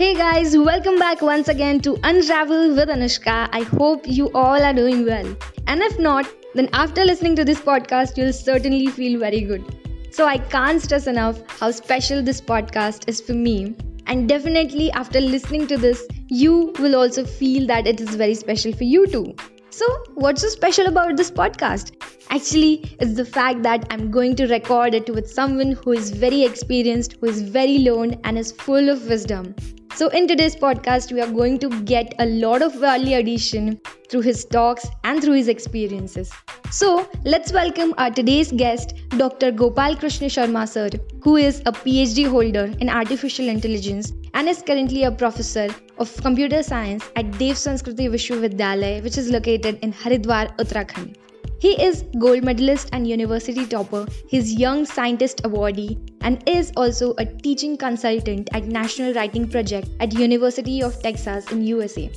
Hey guys, welcome back once again to Unravel with Anushka. I hope you all are doing well. And if not, then after listening to this podcast, you'll certainly feel very good. So I can't stress enough how special this podcast is for me. And definitely after listening to this, you will also feel that it is very special for you too. So, what's so special about this podcast? Actually, it's the fact that I'm going to record it with someone who is very experienced, who is very learned, and is full of wisdom. So, in today's podcast, we are going to get a lot of value addition through his talks and through his experiences. So, let's welcome our today's guest, Dr. Gopal Krishna Sharma sir, who is a PhD holder in artificial intelligence and is currently a professor of computer science at Dev Sanskriti Vishwavidyalaya, which is located in Haridwar, Uttarakhand. He is gold medalist and university topper. his young scientist awardee and is also a teaching consultant at National Writing Project at University of Texas in USA.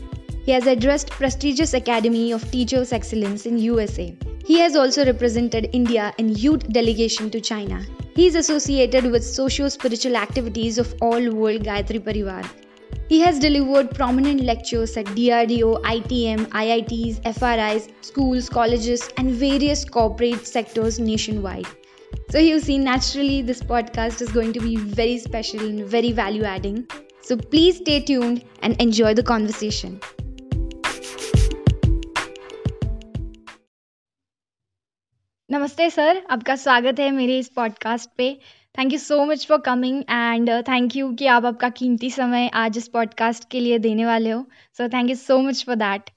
He has addressed prestigious Academy of Teachers Excellence in USA. He has also represented India in youth delegation to China. He is associated with socio-spiritual activities of All World Gayatri Parivar he has delivered prominent lectures at DRDO, ITM, IITs, FRIs, schools, colleges, and various corporate sectors nationwide. So, you see, naturally, this podcast is going to be very special and very value adding. So, please stay tuned and enjoy the conversation. नमस्ते sir आपका स्वागत है मेरे इस podcast पे Thank you so much for coming and thank you कि आप आपका कीमती समय आज इस पॉडकास्ट के लिए देने वाले हो। So thank you so much for that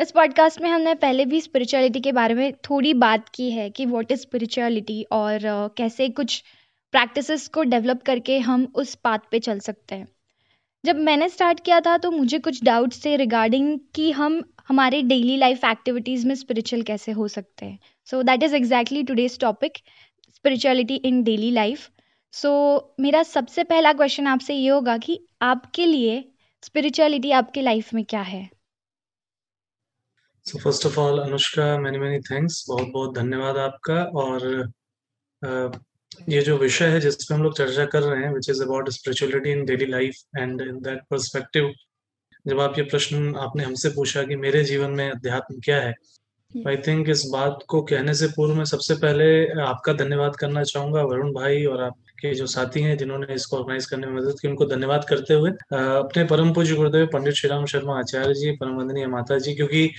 इस पॉडकास्ट में हमने पहले भी स्पिरिचुअलिटी के बारे में थोड़ी बात की है कि व्हाट इज़ स्पिरिचुअलिटी और uh, कैसे कुछ प्रैक्टिसेस को डेवलप करके हम उस पाथ पे चल सकते हैं। जब मैंने स्टार्ट किया था तो मुझे कुछ डाउट्स थे रिगार्डिंग कि हम हमारे डेली लाइफ एक्टिविटीज़ में स्पिरिचुअल कैसे हो सकते हैं। So that is exactly today's topic spirituality in daily life so मेरा सबसे पहला क्वेश्चन आपसे ये होगा कि आपके लिए स्पिरिचुअलिटी आपके लाइफ में क्या है? So first of all Anushka many many thanks बहुत बहुत धन्यवाद आपका। और ये जो विषय है जिस पे हम लोग चर्चा कर रहे हैं which is about spirituality in daily life and in that perspective जब आप ये प्रश्न आपने हमसे पूछा कि मेरे जीवन में अध्यात्म क्या है आई थिंक इस बात को कहने से पूर्व मैं सबसे पहले आपका धन्यवाद करना चाहूँगा वरुण भाई और आपके जो साथी हैं जिन्होंने इसको ऑर्गेनाइज करने में मदद की, उनको धन्यवाद करते हुए अपने परम पूज्य गुरुदेव पंडित श्री राम शर्मा आचार्य जी, परम वंदनीय माता जी, क्योंकि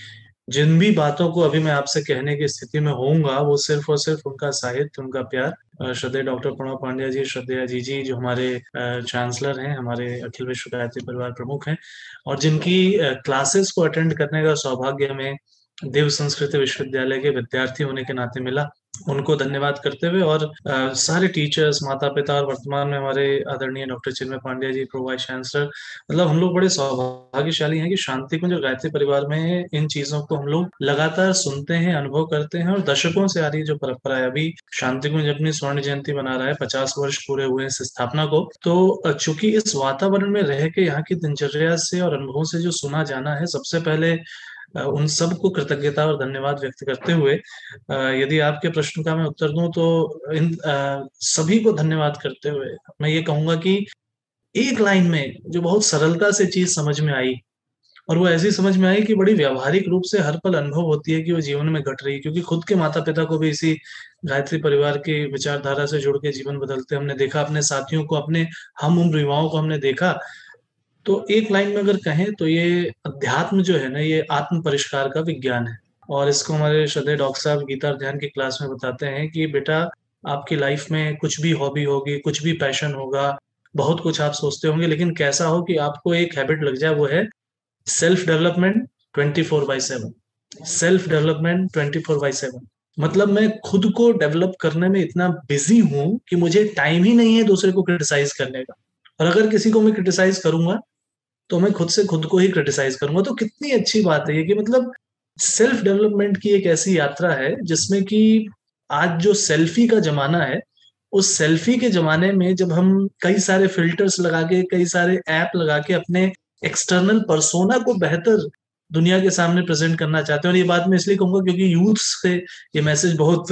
जिन भी बातों को अभी मैं आपसे कहने की स्थिति में होऊँगा, वो सिर्फ़ और सिर्फ़ उनका साहित्य, उनका प्यार श्रद्धे डॉक्टर प्रणव पांड्या जी श्रद्धे जी जी, जो हमारे चांसलर हैं, हमारे अखिल विश्व गायत्री परिवार प्रमुख हैं, और जिनकी क्लासेस को अटेंड करने का सौभाग्य हमें देव संस्कृत विश्वविद्यालय के विद्यार्थी होने के नाते मिला। उनको धन्यवाद करते हुए और आ, सारे टीचर्स माता पिता और वर्तमान में हमारे आदरणीय doctor Chinmay Pandya ji pro vice chancellor मतलब हम लोग बड़े सौभाग्यशाली हैं कि शांति कुंज गायत्री परिवार में इन चीज़ों को हम लोग लगातार सुनते हैं अनुभव करते हैं और दशकों से आ रही जो परंपरा है अभी शांति कुंज अपनी स्वर्ण जयंती मना रहा है पचास वर्ष पूरे हुए इस स्थापना को तो चूँकि इस वातावरण में रह के यहाँ की दिनचर्या से और अनुभवों से जो सुना जाना है सबसे पहले उन सबको कृतज्ञता और धन्यवाद व्यक्त करते हुए यदि आपके प्रश्न का मैं उत्तर दूँ तो इन सभी को धन्यवाद करते हुए मैं ये कहूँगा कि एक लाइन में जो बहुत सरलता से चीज़ समझ में आई, और वो ऐसी समझ में आई कि बड़ी व्यावहारिक रूप से हर पल अनुभव होती है कि वो जीवन में घट रही है, क्योंकि खुद के माता पिता को भी इसी गायत्री परिवार की विचारधारा से जुड़ के जीवन बदलते हमने देखा, अपने साथियों को, अपने हम उम्र युवाओं को हमने देखा तो एक लाइन में अगर कहें तो ये अध्यात्म जो है ना, ये आत्म परिष्कार का विज्ञान है। और इसको हमारे श्रद्धे डॉक्टर साहब गीता ध्यान की क्लास में बताते हैं कि, बेटा, आपकी लाइफ में कुछ भी हॉबी होगी, कुछ भी पैशन होगा, बहुत कुछ आप सोचते होंगे, लेकिन कैसा हो कि आपको एक हैबिट लग जाए, वो है self development twenty four by seven. Self development twenty four by seven. मतलब मैं खुद को डेवलप करने में इतना बिज़ी हूँ कि मुझे टाइम ही नहीं है दूसरे को क्रिटिसाइज करने का। और अगर किसी को मैं क्रिटिसाइज करूँगा तो मैं खुद से खुद को ही क्रिटिसाइज करूँगा। तो कितनी अच्छी बात है ये कि मतलब सेल्फ डेवलपमेंट की एक ऐसी यात्रा है जिसमें कि आज जो सेल्फी का जमाना है, उस सेल्फी के जमाने में जब हम कई सारे फिल्टर्स लगा के, कई सारे ऐप लगा के अपने एक्सटर्नल परसोना को बेहतर दुनिया के सामने प्रेजेंट करना चाहते हैं और ये बात मैं इसलिए कहूँगा क्योंकि यूथ से ये मैसेज बहुत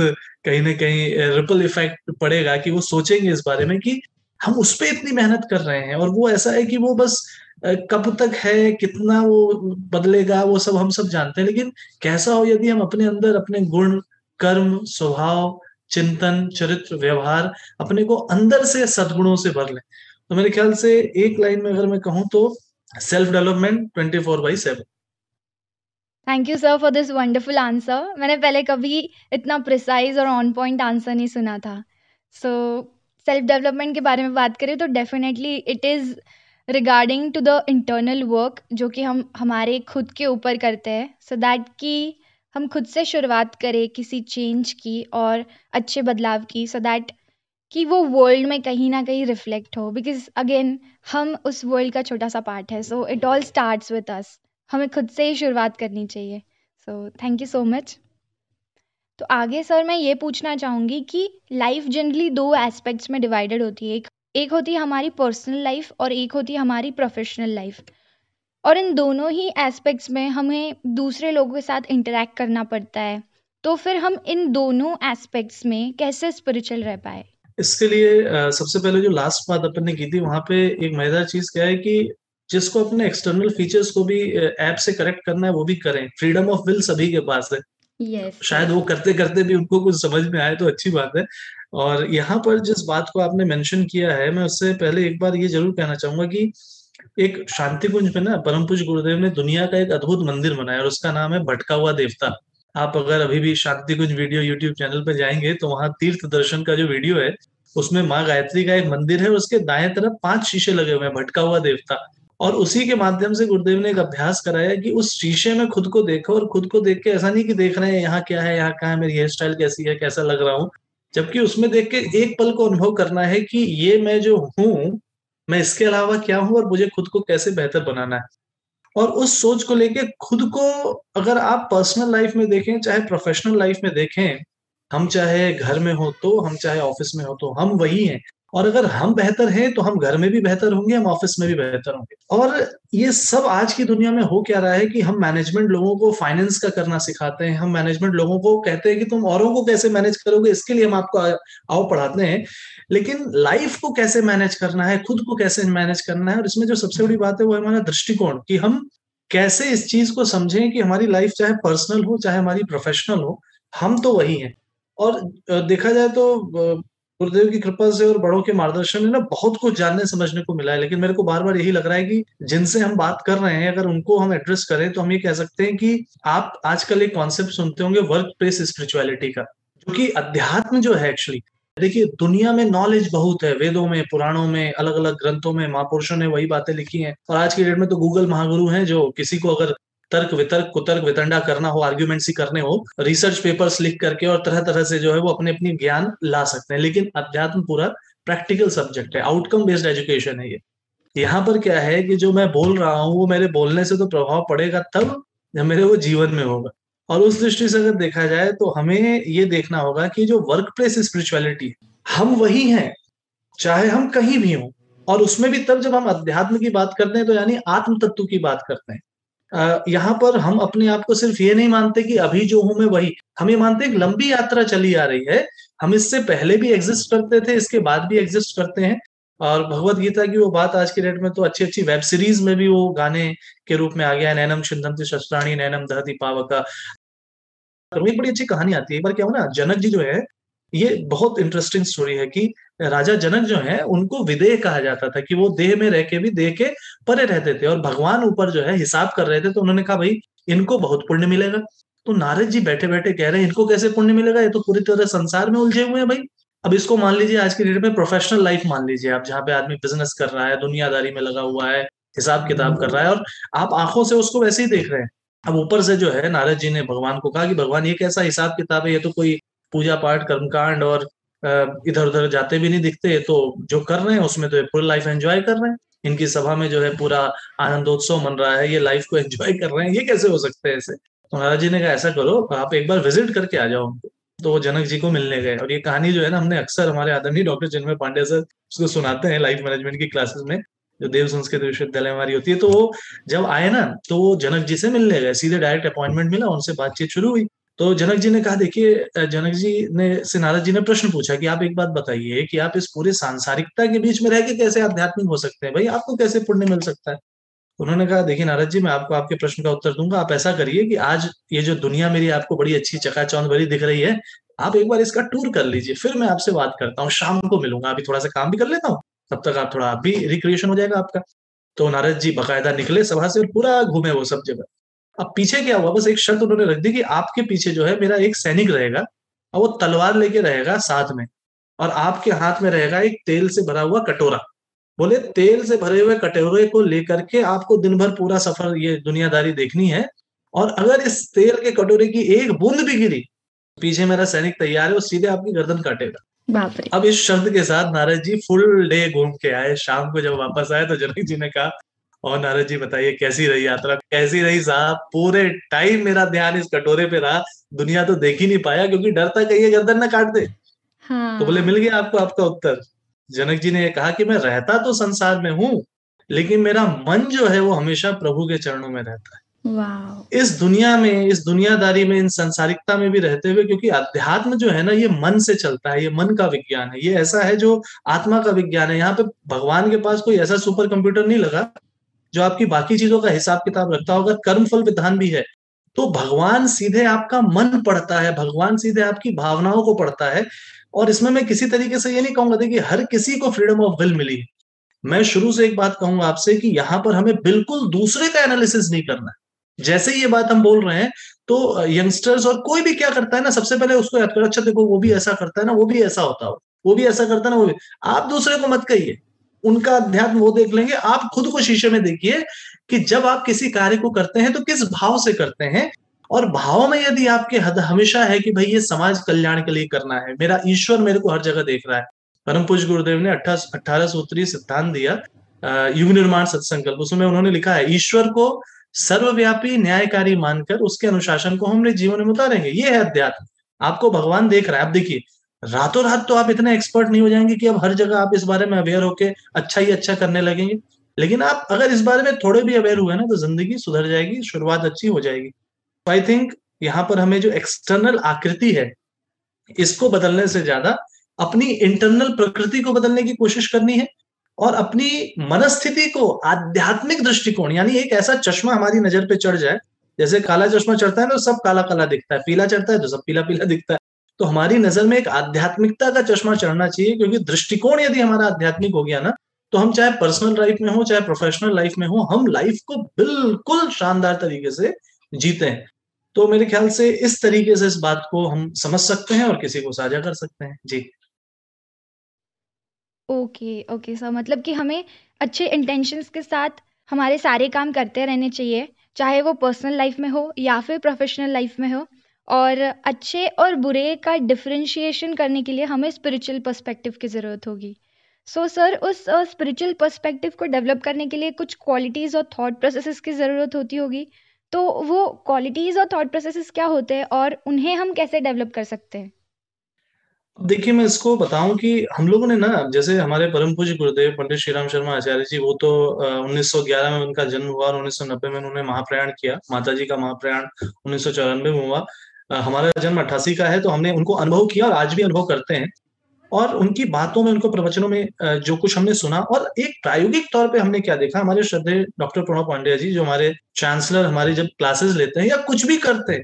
कहीं ना कहीं रिपल इफ़ेक्ट पड़ेगा कि वो सोचेंगे इस बारे में कि हम उस पर इतनी मेहनत कर रहे हैं और वो ऐसा है कि वो बस कब तक है, कितना वो बदलेगा, वो सब हम सब जानते हैं, लेकिन कैसा हो यदि हम अपने अंदर अपने गुण, कर्म, स्वभाव, चिंतन, चरित्र, व्यवहार अपने को अंदर से सदगुणों से भर लें। तो मेरे ख्याल से एक लाइन में अगर मैं कहूँ तो self development twenty four by seven thank you sir for this wonderful answer मैंने पहले कभी इतना प्रिसाइज और ऑन पॉइंट आंसर नहीं सुना था। सो सेल्फ डेवलपमेंट के बारे में बात करें तो definitely it is regarding to the internal work जो कि हम, हमारे खुद के ऊपर करते हैं. सो दैट कि हम खुद से शुरुआत करें किसी चेंज की और अच्छे बदलाव की सो so दैट कि वो वर्ल्ड में कहीं ना कहीं रिफ्लेक्ट हो. बिकॉज़ अगेन हम उस वर्ल्ड का छोटा सा पार्ट है. So it all starts with us हमें खुद से ही शुरुआत करनी चाहिए. So thank you so much तो आगे सर मैं ये पूछना चाहूँगी कि लाइफ जनरली दो एस्पेक्ट्स में डिवाइडेड होती है. एक एक होती है हमारी पर्सनल लाइफ और एक होती है हमारी प्रोफेशनल लाइफ और इन दोनों ही एस्पेक्ट्स में हमें दूसरे लोगों के साथ इंटरेक्ट करना पड़ता है. तो फिर हम इन दोनों एस्पेक्ट्स में कैसे स्पिरिचुअल रह पाए? इसके लिए सबसे पहले जो लास्ट बात अपन ने की थी वहाँ पे एक मज़ेदार चीज़ क्या है कि जिसको अपने एक्सटर्नल फीचर्स को भी ऐप से करेक्ट करना है वो भी करें. फ्रीडम ऑफ़ विल सभी के पास है. Yes, शायद वो करते करते भी उनको कुछ समझ में आए तो अच्छी बात है. और यहाँ पर जिस बात को आपने मेंशन किया है, मैं उससे पहले एक बार ये ज़रूर कहना चाहूँगा कि एक शांति कुंज में ना परम पूज गुरुदेव ने दुनिया का एक अद्भुत मंदिर बनाया और उसका नाम है भटका हुआ देवता। आप अगर अभी भी Shanti Kunj video YouTube channel पर जाएँगे तो वहाँ तीर्थ दर्शन का जो वीडियो है, उसमें माँ गायत्री का एक मंदिर है उसके दाएँ तरफ़ पाँच शीशे लगे हुए हैं, भटका हुआ देवता। और उसी के माध्यम से गुरुदेव ने एक अभ्यास कराया कि उस शीशे में खुद को देखो और खुद को देख के ऐसा नहीं कि देख रहे हैं, यहाँ क्या है, यहाँ कहा है, मेरी हेयर स्टाइल कैसी है, कैसा लग रहा हूँ। जबकि उसमें देख के एक पल को अनुभव करना है कि ये मैं जो हूँ, मैं इसके अलावा क्या हूँ और मुझे खुद को कैसे बेहतर बनाना है? और उस सोच को लेके खुद को अगर आप पर्सनल लाइफ में देखें, चाहे प्रोफेशनल लाइफ में देखें, हम चाहे घर में हो तो हम चाहे ऑफ़िस में हो तो हम वही हैं। और अगर हम बेहतर हैं तो हम घर में भी बेहतर होंगे, हम ऑफ़िस में भी बेहतर होंगे। और ये सब आज की दुनिया में हो क्या रहा है कि हम मैनेजमेंट लोगों को फाइनेंस का करना सिखाते हैं, हम मैनेजमेंट लोगों को कहते हैं कि तुम औरों को कैसे मैनेज करोगे, इसके लिए हम आपको आओ पढ़ाते हैं। लेकिन लाइफ को कैसे मैनेज करना है, खुद को कैसे मैनेज करना है, और इसमें जो सबसे बड़ी बात है, वो हमारा दृष्टिकोण कि हम कैसे इस चीज़ को समझें कि हमारी लाइफ चाहे पर्सनल हो, चाहे हमारी प्रोफेशनल हो, हम तो वही हैं। और देखा जाए तो गुरुदेव की कृपा से और बड़ों के मार्गदर्शन में ना बहुत कुछ जानने, समझने को मिला है। लेकिन मेरे को बार बार यही लग रहा है कि जिनसे हम बात कर रहे हैं, अगर उनको हम एड्रेस करें तो हम ये कह सकते हैं कि आप आजकल एक कॉन्सेप्ट सुनते होंगे वर्क प्लेस स्पिरिचुअलिटी का, जो कि अध्यात्म जो है एक्चुअली देखिए, दुनिया में नॉलेज बहुत है, वेदों में, पुराणों में अलग अलग ग्रंथों में, महापुरुषों ने वही बातें लिखी हैं। और आज की डेट में तो गूगल महागुरु हैं, जो किसी को अगर तर्क वितर्क, कुतर्क वितंडा करना हो आर्ग्यूमेंट्स ही करने हो रिसर्च पेपर्स लिख करके और तरह तरह से जो है वो अपने अपनी ज्ञान ला सकते हैं। लेकिन अध्यात्म पूरा प्रैक्टिकल सब्जेक्ट है आउटकम बेस्ड एजुकेशन है ये। यहाँ पर क्या है कि जो मैं बोल रहा हूँ, वो मेरे बोलने से तो प्रभाव पड़ेगा तब जब मेरे वो जीवन में होगा। और उस दृष्टि से अगर देखा जाए तो हमें ये देखना होगा कि जो वर्क प्लेस स्पिरिचुअलिटी हम वही हैं, चाहे हम कहीं भी हों। और उसमें भी तब जब हम अध्यात्म की बात करते हैं तो यानी आत्म तत्व की बात करते हैं। यहाँ पर हम अपने आप को सिर्फ़ ये नहीं मानते कि अभी जो हूँ मैं वही। हम ये मानते हैं लंबी यात्रा चली आ रही है। हम इससे पहले भी एग्जिस्ट करते थे, इसके बाद भी एग्जिस्ट करते हैं। और भगवत गीता की वो बात आज के डेट में तो अच्छी अच्छी वेब सीरीज़ में भी वो गाने के रूप में आ गया है। नैनम छिंदंती शस्त्राणी, नैनम दहती पावका। एक बड़ी अच्छी कहानी आती है। एक बार क्या हो ना, जनक जी जो है ये बहुत इंटरेस्टिंग स्टोरी है कि राजा जनक जो है, उनको विदेह कहा जाता था कि वो देह में रह के भी देह के परे रहते थे और भगवान ऊपर जो है हिसाब कर रहे थे तो उन्होंने कहा, भाई, इनको बहुत पुण्य मिलेगा। तो नारद जी बैठे बैठे कह रहे हैं, इनको कैसे पुण्य मिलेगा? ये तो पूरी तरह संसार में उलझे हुए हैं भाई। अब इसको मान लीजिए, आज की डेट में प्रोफेशनल लाइफ मान लीजिए आप, जहाँ पे आदमी बिज़नेस कर रहा है, दुनियादारी में लगा हुआ है, हिसाब किताब कर रहा है और आप आँखों से उसको वैसे ही देख रहे हैं। अब ऊपर से जो है नारद जी ने भगवान को कहा कि, भगवान, ये कैसा हिसाब किताब है? ये तो कोई पूजा पाठ, कर्मकांड और इधर उधर जाते भी नहीं दिखते तो जो कर रहे हैं उसमें तो पूरी लाइफ एंजॉय कर रहे हैं। इनकी सभा में जो है पूरा आनंदोत्सव मन रहा है, ये लाइफ को एंजॉय कर रहे हैं, ये कैसे हो सकते हैं ऐसे? तो महाराज जी ने कहा, ऐसा करो, आप एक बार विज़िट करके आ जाओ उनको तो वो जनक जी को मिलने गए और ये कहानी जो है ना, हमने अक्सर हमारे आदरणीय डॉक्टर चिन्मय पांडे सर उसको सुनाते हैं लाइफ मैनेजमेंट की क्लासेस में, जो देव संस्कृत विश्वविद्यालय हमारी होती है। तो वो जब आए ना तो वो जनक जी से मिलने गए, सीधे डायरेक्ट अपॉइंटमेंट मिला, उनसे बातचीत शुरू हुई। तो जनक जी ने कहा, देखिए जनक जी ने से नारद जी ने प्रश्न पूछा कि आप एक बात बताइए कि आप इस पूरे सांसारिकता के बीच में रह के कैसे आध्यात्मिक हो सकते हैं? भाई, आपको कैसे पुण्य मिल सकता है? उन्होंने कहा, देखिए नारद जी, मैं आपको आपके प्रश्न का उत्तर दूँगा। आप ऐसा करिए कि आज ये जो दुनिया मेरी आपको बड़ी अच्छी चकाचौंध भरी दिख रही है, आप एक बार इसका टूर कर लीजिए। फिर मैं आपसे बात करता हूँ, शाम को मिलूँगा। अभी थोड़ा सा काम भी कर लेता हूँ, तब तक आप थोड़ा आप भी रिक्रिएशन हो जाएगा आपका। तो नारद जी बकायदा निकले सभा से पूरा घूमे वो सब जगह। अब पीछे क्या हुआ? बस एक शर्त उन्होंने रख दी कि आपके पीछे जो है मेरा एक सैनिक रहेगा और वो तलवार लेके रहेगा साथ में और आपके हाथ में रहेगा एक तेल से भरा हुआ कटोरा। बोले तेल से भरे हुए कटोरे को लेकर के आपको दिन भर पूरा सफ़र ये दुनियादारी देखनी है और अगर इस तेल के कटोरे की एक बूंद भी गिरी पीछे मेरा सैनिक तैयार है वो सीधे आपकी गर्दन काटेगा। अब इस शब्द के साथ नारद जी फुल डे घूम के आए। शाम को जब वापस आए तो जनक जी ने कहा और नारद जी बताइए कैसी रही यात्रा? कैसी रही साहब? पूरे टाइम मेरा ध्यान इस कटोरे पे रहा दुनिया तो देख ही नहीं पाया क्योंकि डरता कहीं गर्दन ना काट दे। हाँ। तो बोले मिल गया आपको आपका उत्तर। जनक जी ने यह कहा कि मैं रहता तो संसार में हूँ लेकिन मेरा मन जो है वो हमेशा प्रभु के चरणों में रहता है। इस दुनिया में इस दुनियादारी में इन संसारिकता में भी रहते हुए क्योंकि अध्यात्म जो है ना ये मन से चलता है ये मन का विज्ञान है। ये ऐसा है जो आत्मा का विज्ञान है। यहाँ पे भगवान के पास कोई ऐसा सुपर कंप्यूटर नहीं लगा। जो आपकी बाकी चीज़ों का हिसाब किताब रखता होगा कर्म फल विधान भी है। तो भगवान सीधे आपका मन पढ़ता है, भगवान सीधे आपकी भावनाओं को पढ़ता है। और इसमें मैं किसी तरीके से ये नहीं कहूँगा, देखिए, हर किसी को फ्रीडम ऑफ़ विल मिली। है मैं शुरू से एक बात कहूँगा आपसे कि यहाँ पर हमें बिल्कुल दूसरे का एनालिसिस नहीं करना है। जैसे ये बात हम बोल रहे हैं तो यंगस्टर्स और कोई भी क्या करता है ना, सबसे पहले उसको याद करो अच्छा देखो, वो भी ऐसा करता है ना, वो भी ऐसा होता हो, वो भी ऐसा करता है ना, वो भी आप दूसरे को मत कहिए। उनका अध्यात्म वो देख लेंगे। आप खुद को शीशे में देखिए कि जब आप किसी कार्य को करते हैं तो किस भाव से करते हैं? और भाव में यदि आपके हद हमेशा है कि भाई ये समाज कल्याण के लिए करना है, मेरा ईश्वर मेरे को हर जगह देख रहा है। परम पूज गुरुदेव ने अठारह सूत्रीय सिद्धांत दिया युग निर्माण सत्संकल्प उसमें उन्होंने लिखा है, ईश्वर को सर्वव्यापी न्यायकारी मानकर उसके अनुशासन को हमने जीवन में उतारेंगे। ये है अध्यात्म। आपको भगवान देख रहा है। आप देखिए रातों रात तो आप इतने एक्सपर्ट नहीं हो जाएँगे कि अब हर जगह आप इस बारे में अवेयर होके अच्छा ही अच्छा करने लगेंगे। लेकिन आप अगर इस बारे में थोड़े भी अवेयर हुए ना तो ज़िंदगी सुधर जाएगी, शुरुआत अच्छी हो जाएगी। तो आई थिंक यहाँ पर हमें जो एक्सटर्नल आकृति है, इसको बदलने से ज़्यादा अपनी इंटरनल प्रकृति को बदलने की कोशिश करनी है और अपनी मनस्थिति को आध्यात्मिक दृष्टिकोण, यानी एक ऐसा चश्मा हमारी नज़र पे चढ़ जाए, जैसे काला चश्मा चढ़ता है ना तो सब काला काला दिखता है, पीला चढ़ता है तो सब पीला पीला दिखता है। तो हमारी नज़र में एक आध्यात्मिकता का चश्मा चढ़ना चाहिए, क्योंकि दृष्टिकोण यदि हमारा आध्यात्मिक हो गया ना तो हम चाहे पर्सनल लाइफ में हो, चाहे प्रोफेशनल लाइफ में हो, हम लाइफ को बिल्कुल शानदार तरीके से जीते हैं। तो मेरे ख्याल से इस तरीके से इस बात को हम समझ सकते हैं और किसी को साझा कर सकते हैं। जी। Okay okay, sir. मतलब कि हमें अच्छे इंटेंशंस के साथ हमारे सारे काम करते रहने चाहिए, चाहे वो पर्सनल लाइफ में हो या फिर प्रोफेशनल लाइफ में हो। और अच्छे और बुरे का डिफरेंशिएशन करने के लिए हमें स्पिरिचुअल पर्सपेक्टिव की ज़रूरत होगी। सो so, सर उस स्पिरिचुअल uh, पर्सपेक्टिव को डेवलप करने के लिए कुछ क्वालिटीज़ और थॉट प्रोसेसेस की ज़रूरत होती होगी। तो वो क्वालिटीज़ और थॉट प्रोसेसेस क्या होते हैं और उन्हें हम कैसे डेवलप कर सकते हैं? देखिए मैं इसको बताऊँ कि हम लोगों ने ना जैसे हमारे परम पूज्य गुरुदेव पंडित श्री राम शर्मा आचार्य जी वो तो उन्नीस सौ ग्यारह में उनका जन्म हुआ और उन्नीस सौ नब्बे में उन्होंने महाप्रयाण किया। माता जी का महाप्रयाण उन्नीस सौ चौरानवे में हुआ। हमारा जन्म अट्ठासी का है तो हमने उनको अनुभव किया और आज भी अनुभव करते हैं। और उनकी बातों में, उनको प्रवचनों में जो कुछ हमने सुना और एक प्रायोगिक तौर पे हमने क्या देखा, हमारे श्रद्धे डॉक्टर प्रणव पांड्या जी, जो हमारे चांसलर हमारे जब क्लासेस लेते हैं या कुछ भी करते हैं,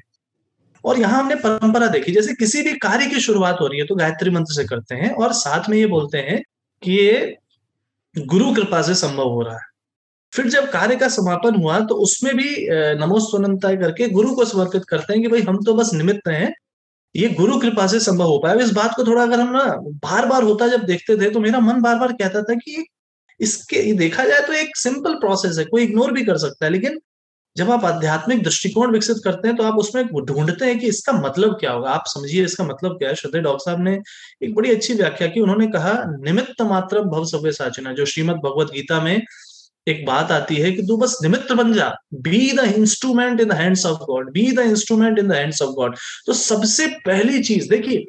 और यहाँ हमने परंपरा देखी, जैसे किसी भी कार्य की शुरुआत हो रही है तो गायत्री मंत्र से करते हैं और साथ में ये बोलते हैं कि ये गुरु कृपा से संभव हो रहा है। फिर जब कार्य का समापन हुआ तो उसमें भी नमोस्तनता करके गुरु को समर्पित करते हैं कि भाई हम तो बस निमित्त हैं। ये गुरु कृपा से संभव हो पाया। इस बात को थोड़ा अगर हम ना बार बार होता जब देखते थे तो मेरा मन बार बार कहता था कि इसके देखा जाए तो एक सिंपल प्रोसेस है, कोई इग्नोर भी कर सकता है, लेकिन जब आप आध्यात्मिक दृष्टिकोण विकसित करते हैं तो आप उसमें ढूंढते हैं कि इसका मतलब क्या होगा। आप समझिए इसका मतलब क्या है। श्रद्धे डॉक्टर साहब ने एक बड़ी अच्छी व्याख्या की। उन्होंने कहा, निमित्त मात्र भव सभ्य साचना। जो श्रीमद भगवत गीता में एक बात आती है कि तू बस निमित्त बन जा। Be the instrument in the hands of God be the instrument in the hands of God तो सबसे पहली चीज़, देखिए,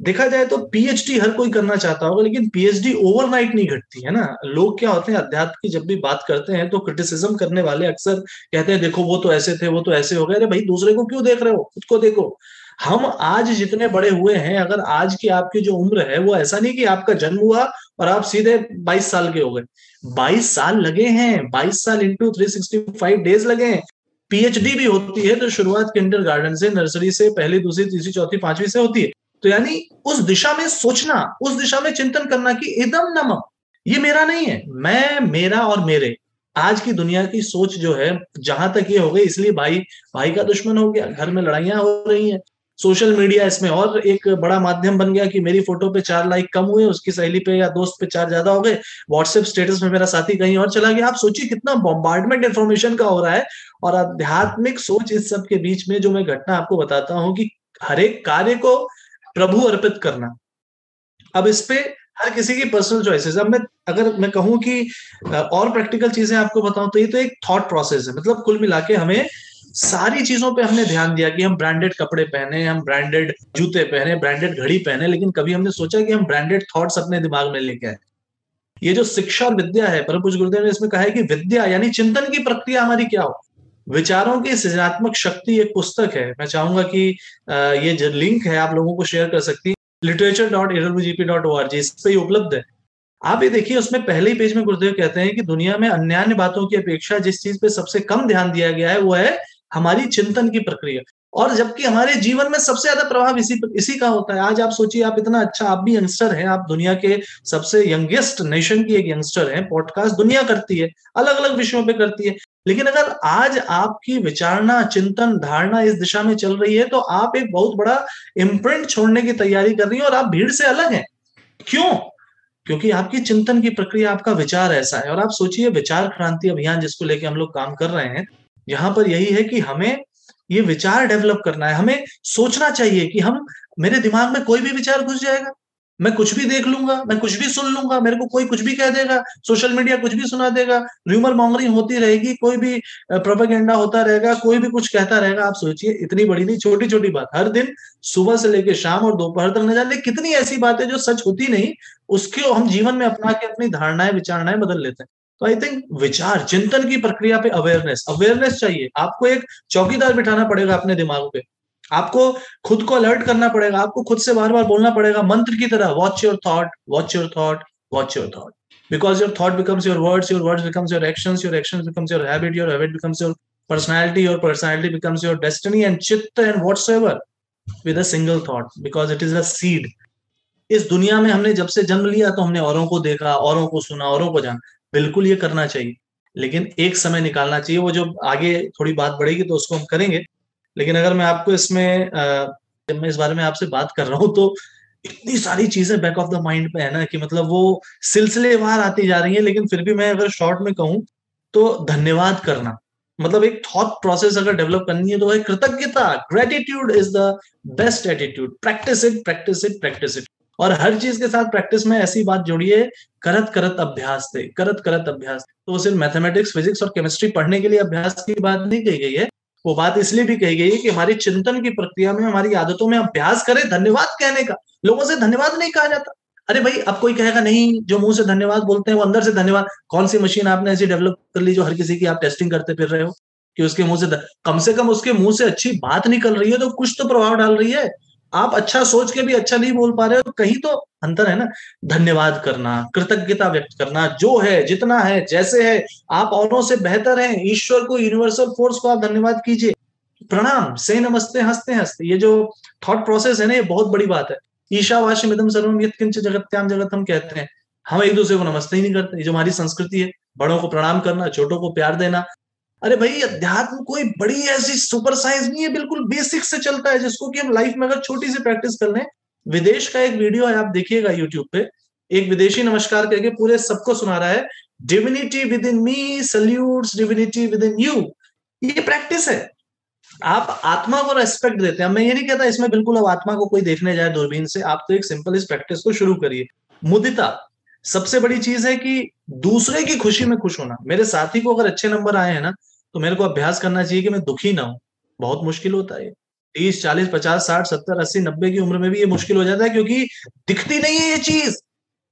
देखा जाए तो पीएचडी हर कोई करना चाहता होगा, लेकिन पीएचडी ओवरनाइट नहीं घटती, है ना? लोग क्या होते हैं, अध्यात्म की जब भी बात करते हैं तो क्रिटिसिज्म करने वाले अक्सर कहते हैं, देखो, वो तो ऐसे थे, वो तो ऐसे हो गए। अरे भाई, दूसरे को क्यों देख रहे हो? खुद को देखो। हम आज जितने बड़े हुए हैं, अगर आज की आपकी जो उम्र है, वो ऐसा नहीं कि आपका जन्म हुआ और आप सीधे 22 साल के हो गए। 22 साल लगे हैं 22 साल इंटू थ्री फाइव डेज़ लगे हैं। पीएचडी भी होती है तो शुरुआत किंडर गार्डन से नर्सरी से, पहली, दूसरी, तीसरी, चौथी, पांचवी से होती है। तो यानी उस दिशा में सोचना, उस दिशा में चिंतन करना कि एकदम नमक ये मेरा नहीं है, मैं मेरा और मेरे। आज की दुनिया की सोच जो है, जहाँ तक ये हो गई, इसलिए भाई भाई का दुश्मन हो गया, घर में लड़ाइयाँ हो रही हैं। सोशल मीडिया इसमें और एक बड़ा माध्यम बन गया कि मेरी फ़ोटो पे चार लाइक कम हुए, उसकी सहेली पे या दोस्त पे चार ज़्यादा हो गए व्हाट्सएप स्टेटस में मेरा साथी कहीं और चला गया। आप सोचिए कितना बॉम्बार्डमेंट इन्फॉर्मेशन का हो रहा है और आध्यात्मिक सोच इस सब के बीच में जो मैं घटना आपको बताता हूँ कि हर एक कार्य को प्रभु अर्पित करना। अब इस पे हर किसी की पर्सनल चॉइसेस अब मैं, अगर मैं कहूँ कि और प्रैक्टिकल चीज़ें आपको बताऊँ तो ये तो एक थॉट प्रोसेस है। मतलब कुल मिला के हमें सारी चीज़ों पे हमने ध्यान दिया कि हम ब्रांडेड कपड़े पहने, हम ब्रांडेड जूते पहने ब्रांडेड घड़ी पहने, लेकिन कभी हमने सोचा कि हम ब्रांडेड थॉट्स अपने दिमाग में लेके आए। ये जो शिक्षा और विद्या है परम गुरुदेव ने इसमें कहा है कि विद्या यानी चिंतन की प्रक्रिया हमारी क्या हो? विचारों की सृजनात्मक शक्ति एक पुस्तक है। मैं चाहूँगा कि ये जो लिंक है, आप लोगों को शेयर कर सकती literature dot A W dot O R G इस पर उपलब्ध है। आप ये देखिए, उसमें पहले ही पेज में गुरुदेव कहते हैं कि दुनिया में अन्य बातों की अपेक्षा जिस चीज़ पे सबसे कम ध्यान दिया गया है, वो है हमारी चिंतन की प्रक्रिया। और जबकि हमारे जीवन में सबसे ज़्यादा प्रभाव इसी इसी का होता है। आज आप सोचिए, आप इतना अच्छा आप भी यंगस्टर हैं, आप दुनिया के सबसे यंगेस्ट नेशन की एक यंगस्टर हैं, पॉडकास्ट दुनिया करती है अलग अलग विषयों पे करती है। लेकिन अगर आज आपकी विचारणा, चिंतन, धारणा इस दिशा में चल रही है तो आप एक बहुत बड़ा इम्प्रिंट छोड़ने की तैयारी कर रही है और आप भीड़ से अलग हैं। क्यों? क्योंकि आपकी चिंतन की प्रक्रिया, आपका विचार ऐसा है। और आप सोचिए, विचार क्रांति अभियान जिसको लेके हम लोग काम कर रहे हैं यहाँ पर यही है कि हमें ये विचार डेवलप करना है। हमें सोचना चाहिए कि हम, मेरे दिमाग में कोई भी विचार घुस जाएगा, मैं कुछ भी देख लूँगा, मैं कुछ भी सुन लूँगा, मेरे को कोई कुछ भी कह देगा सोशल मीडिया कुछ भी सुना देगा र्यूमर मॉन्गरिंग होती रहेगी, कोई भी प्रोपेगेंडा होता रहेगा, कोई भी कुछ कहता रहेगा। आप सोचिए, इतनी बड़ी नहीं छोटी छोटी बात। हर दिन सुबह से लेकर शाम और दोपहर तक न जाने कितनी ऐसी बातें जो सच होती नहीं, उसके हम जीवन में अपना के अपनी धारणाएँ, विचारणाएँ बदल लेते हैं। तो आई थिंक विचार, चिंतन की प्रक्रिया पे अवेयरनेस अवेयरनेस चाहिए। आपको एक चौकीदार बिठाना पड़ेगा अपने दिमाग पे। आपको खुद को अलर्ट करना पड़ेगा, आपको खुद से बार बार बोलना पड़ेगा, मंत्र की तरह watch your thought watch your thought watch your thought because your thought becomes your words your words becomes your actions your actions becomes your habit your habit becomes your personality your personality becomes your destiny and चित्त and whatsoever with single thought because it is a seed इस दुनिया में हमने जब से जन्म लिया तो हमने औरों को देखा, औरों को सुना, औरों को जाना। बिल्कुल ये करना चाहिए। लेकिन एक समय निकालना चाहिए, वो जो आगे थोड़ी बात बढ़ेगी तो उसको हम करेंगे। लेकिन अगर मैं आपको इसमें जब मैं इस बारे में आपसे बात कर रहा हूँ तो इतनी सारी चीज़ें बैक ऑफ़ द माइंड पे है ना कि मतलब वो सिलसिलेवार आती जा रही है, लेकिन फिर भी मैं अगर शॉर्ट में कहूँ तो धन्यवाद करना। मतलब एक थॉट प्रोसेस अगर डेवलप करनी है तो है कृतज्ञता। Gratitude is the best attitude practice it practice it practice it और हर चीज़ के साथ प्रैक्टिस में ऐसी बात जोड़िए, करत करत अभ्यास थे करत करत अभ्यास। तो सिर्फ़ मैथमेटिक्स फिजिक्स और केमिस्ट्री पढ़ने के लिए अभ्यास की बात नहीं कही गई है। वो बात इसलिए भी कही गई है कि हमारी चिंतन की प्रक्रिया में, हमारी आदतों में अभ्यास करें धन्यवाद कहने का। लोगों से धन्यवाद नहीं कहा जाता। अरे भाई, अब कोई कहेगा, नहीं, जो मुँह से धन्यवाद बोलते हैं, वो अंदर से धन्यवाद। कौन सी मशीन आपने ऐसी डेवलप कर ली जो हर किसी की आप टेस्टिंग करते फिर रहे हो? कि उसके मुँह से कम से कम उसके मुँह से अच्छी बात निकल रही है तो कुछ तो प्रभाव डाल रही है। आप अच्छा सोच के भी अच्छा नहीं बोल पा रहे हो, कहीं तो अंतर है ना? धन्यवाद करना, कृतज्ञता व्यक्त करना, जो है, जितना है, जैसे है, आप औरों से बेहतर हैं, ईश्वर को यूनिवर्सल फोर्स को आप धन्यवाद कीजिए। प्रणाम, से नमस्ते, हँसते हँसते। ये जो थॉट प्रोसेस है ना, ये बहुत बड़ी बात है। ईशावाश्य मिदम सर्वम यत्किंच जगत्याम जगत हम कहते हैं। हम एक दूसरे को नमस्ते ही नहीं करते। ये जो हमारी संस्कृति है, बड़ों को प्रणाम करना, छोटों को प्यार देना अरे भाई, अध्यात्म कोई बड़ी ऐसी सुपर साइंस नहीं है, बिल्कुल बेसिक से चलता है, जिसको कि हम लाइफ में अगर छोटी सी प्रैक्टिस कर लें। विदेश का एक वीडियो है, आप देखिएगा यूट्यूब पे। एक विदेशी नमस्कार करके पूरे सबको सुना रहा है। Divinity within me salute divinity within you ये प्रैक्टिस है। आप आत्मा को रेस्पेक्ट देते हैं। मैं ये नहीं कहता इसमें बिल्कुल अब आत्मा को कोई देखने जाए दूरबीन से। आप तो एक सिंपल इस प्रैक्टिस को शुरू करिए। मुदिता। सबसे बड़ी चीज़ है कि दूसरे की खुशी में खुश होना। मेरे साथी को अगर अच्छे नंबर आए हैं ना तो मेरे को अभ्यास करना चाहिए कि मैं दुखी ना हूँ। बहुत मुश्किल होता है। तीस, चालीस, पचास, साठ, सत्तर, अस्सी, नब्बे की उम्र में भी ये मुश्किल हो जाता है क्योंकि दिखती नहीं है ये चीज़।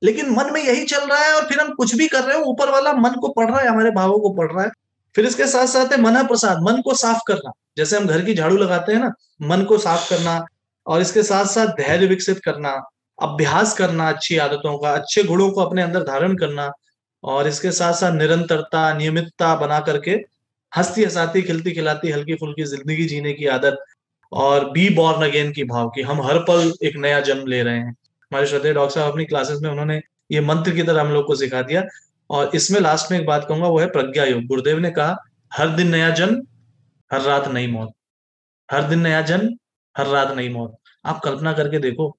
लेकिन मन में यही चल रहा है और फिर हम कुछ भी कर रहे हो, ऊपर वाला मन को पढ़ रहा है, हमारे भावों को पढ़ रहा है। फिर इसके साथ साथ है मना प्रसाद, मन को साफ़ करना। जैसे हम घर की झाड़ू लगाते हैं ना, मन को साफ़ करना और इसके साथ साथ धैर्य विकसित करना। अभ्यास करना, अच्छी आदतों का, अच्छे गुणों को अपने अंदर धारण करना और इसके साथ साथ निरंतरता, नियमितता बना करके हंसती हंसाती, खिलती खिलाती हल्की फुल्की ज़िंदगी जीने की आदत और बी बॉर्न अगेन की भाव की। हम हर पल एक नया जन्म ले रहे हैं। हमारे श्रद्धेय डॉक्टर साहब अपनी क्लासेस में उन्होंने ये मंत्र की तरह हम लोग को सिखा दिया और इसमें लास्ट में एक बात कहूँगा, वो है प्रज्ञा योग। गुरुदेव ने कहा, हर दिन नया जन्म, हर रात नई मौत। हर दिन नया जन्म, हर रात नई मौत। आप कल्पना करके देखो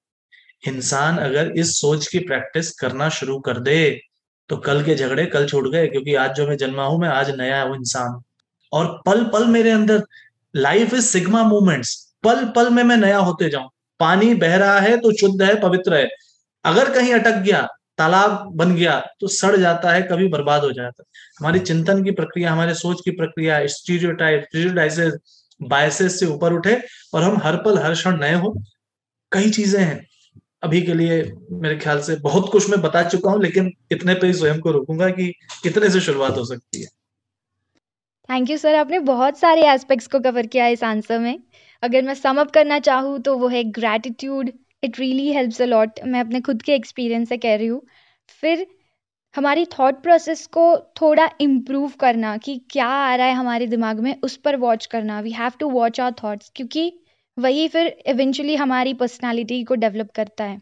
इंसान अगर इस सोच की प्रैक्टिस करना शुरू कर दे तो कल के झगड़े कल छूट गए, क्योंकि आज जो मैं जन्मा हूँ, मैं आज नया हूँ इंसान। और पल पल मेरे अंदर लाइफ इज़ सिग्मा मूवमेंट्स पल पल में मैं नया होते जाऊँ। पानी बह रहा है तो शुद्ध है, पवित्र है। अगर कहीं अटक गया, तालाब बन गया तो सड़ जाता है, कभी बर्बाद हो जाता है। हमारी चिंतन की प्रक्रिया, हमारे सोच की प्रक्रिया बायसेस से ऊपर उठे, और हम हर पल, हर क्षण नए हो। कई चीज़ें हैं। अभी के लिए मेरे ख्याल से बहुत कुछ मैं बता चुका हूँ, लेकिन इतने पे ही स्वयं को रोकूँगा कि कितने से शुरुआत हो सकती है। थैंक यू सर आपने बहुत सारे एस्पेक्ट्स को कवर किया इस आंसर में। अगर मैं सम अप करना चाहूँ तो वो है gratitude it really helps a lot मैं अपने खुद के एक्सपीरियंस से कह रही हूँ। फिर हमारी थॉट प्रोसेस को थोड़ा इम्प्रूव करना कि क्या आ रहा है हमारे दिमाग में, उस पर वॉच करना। We have to watch our thoughts क्योंकि वही फिर इवेंचुअली हमारी पर्सनालिटी को डेवलप करता है।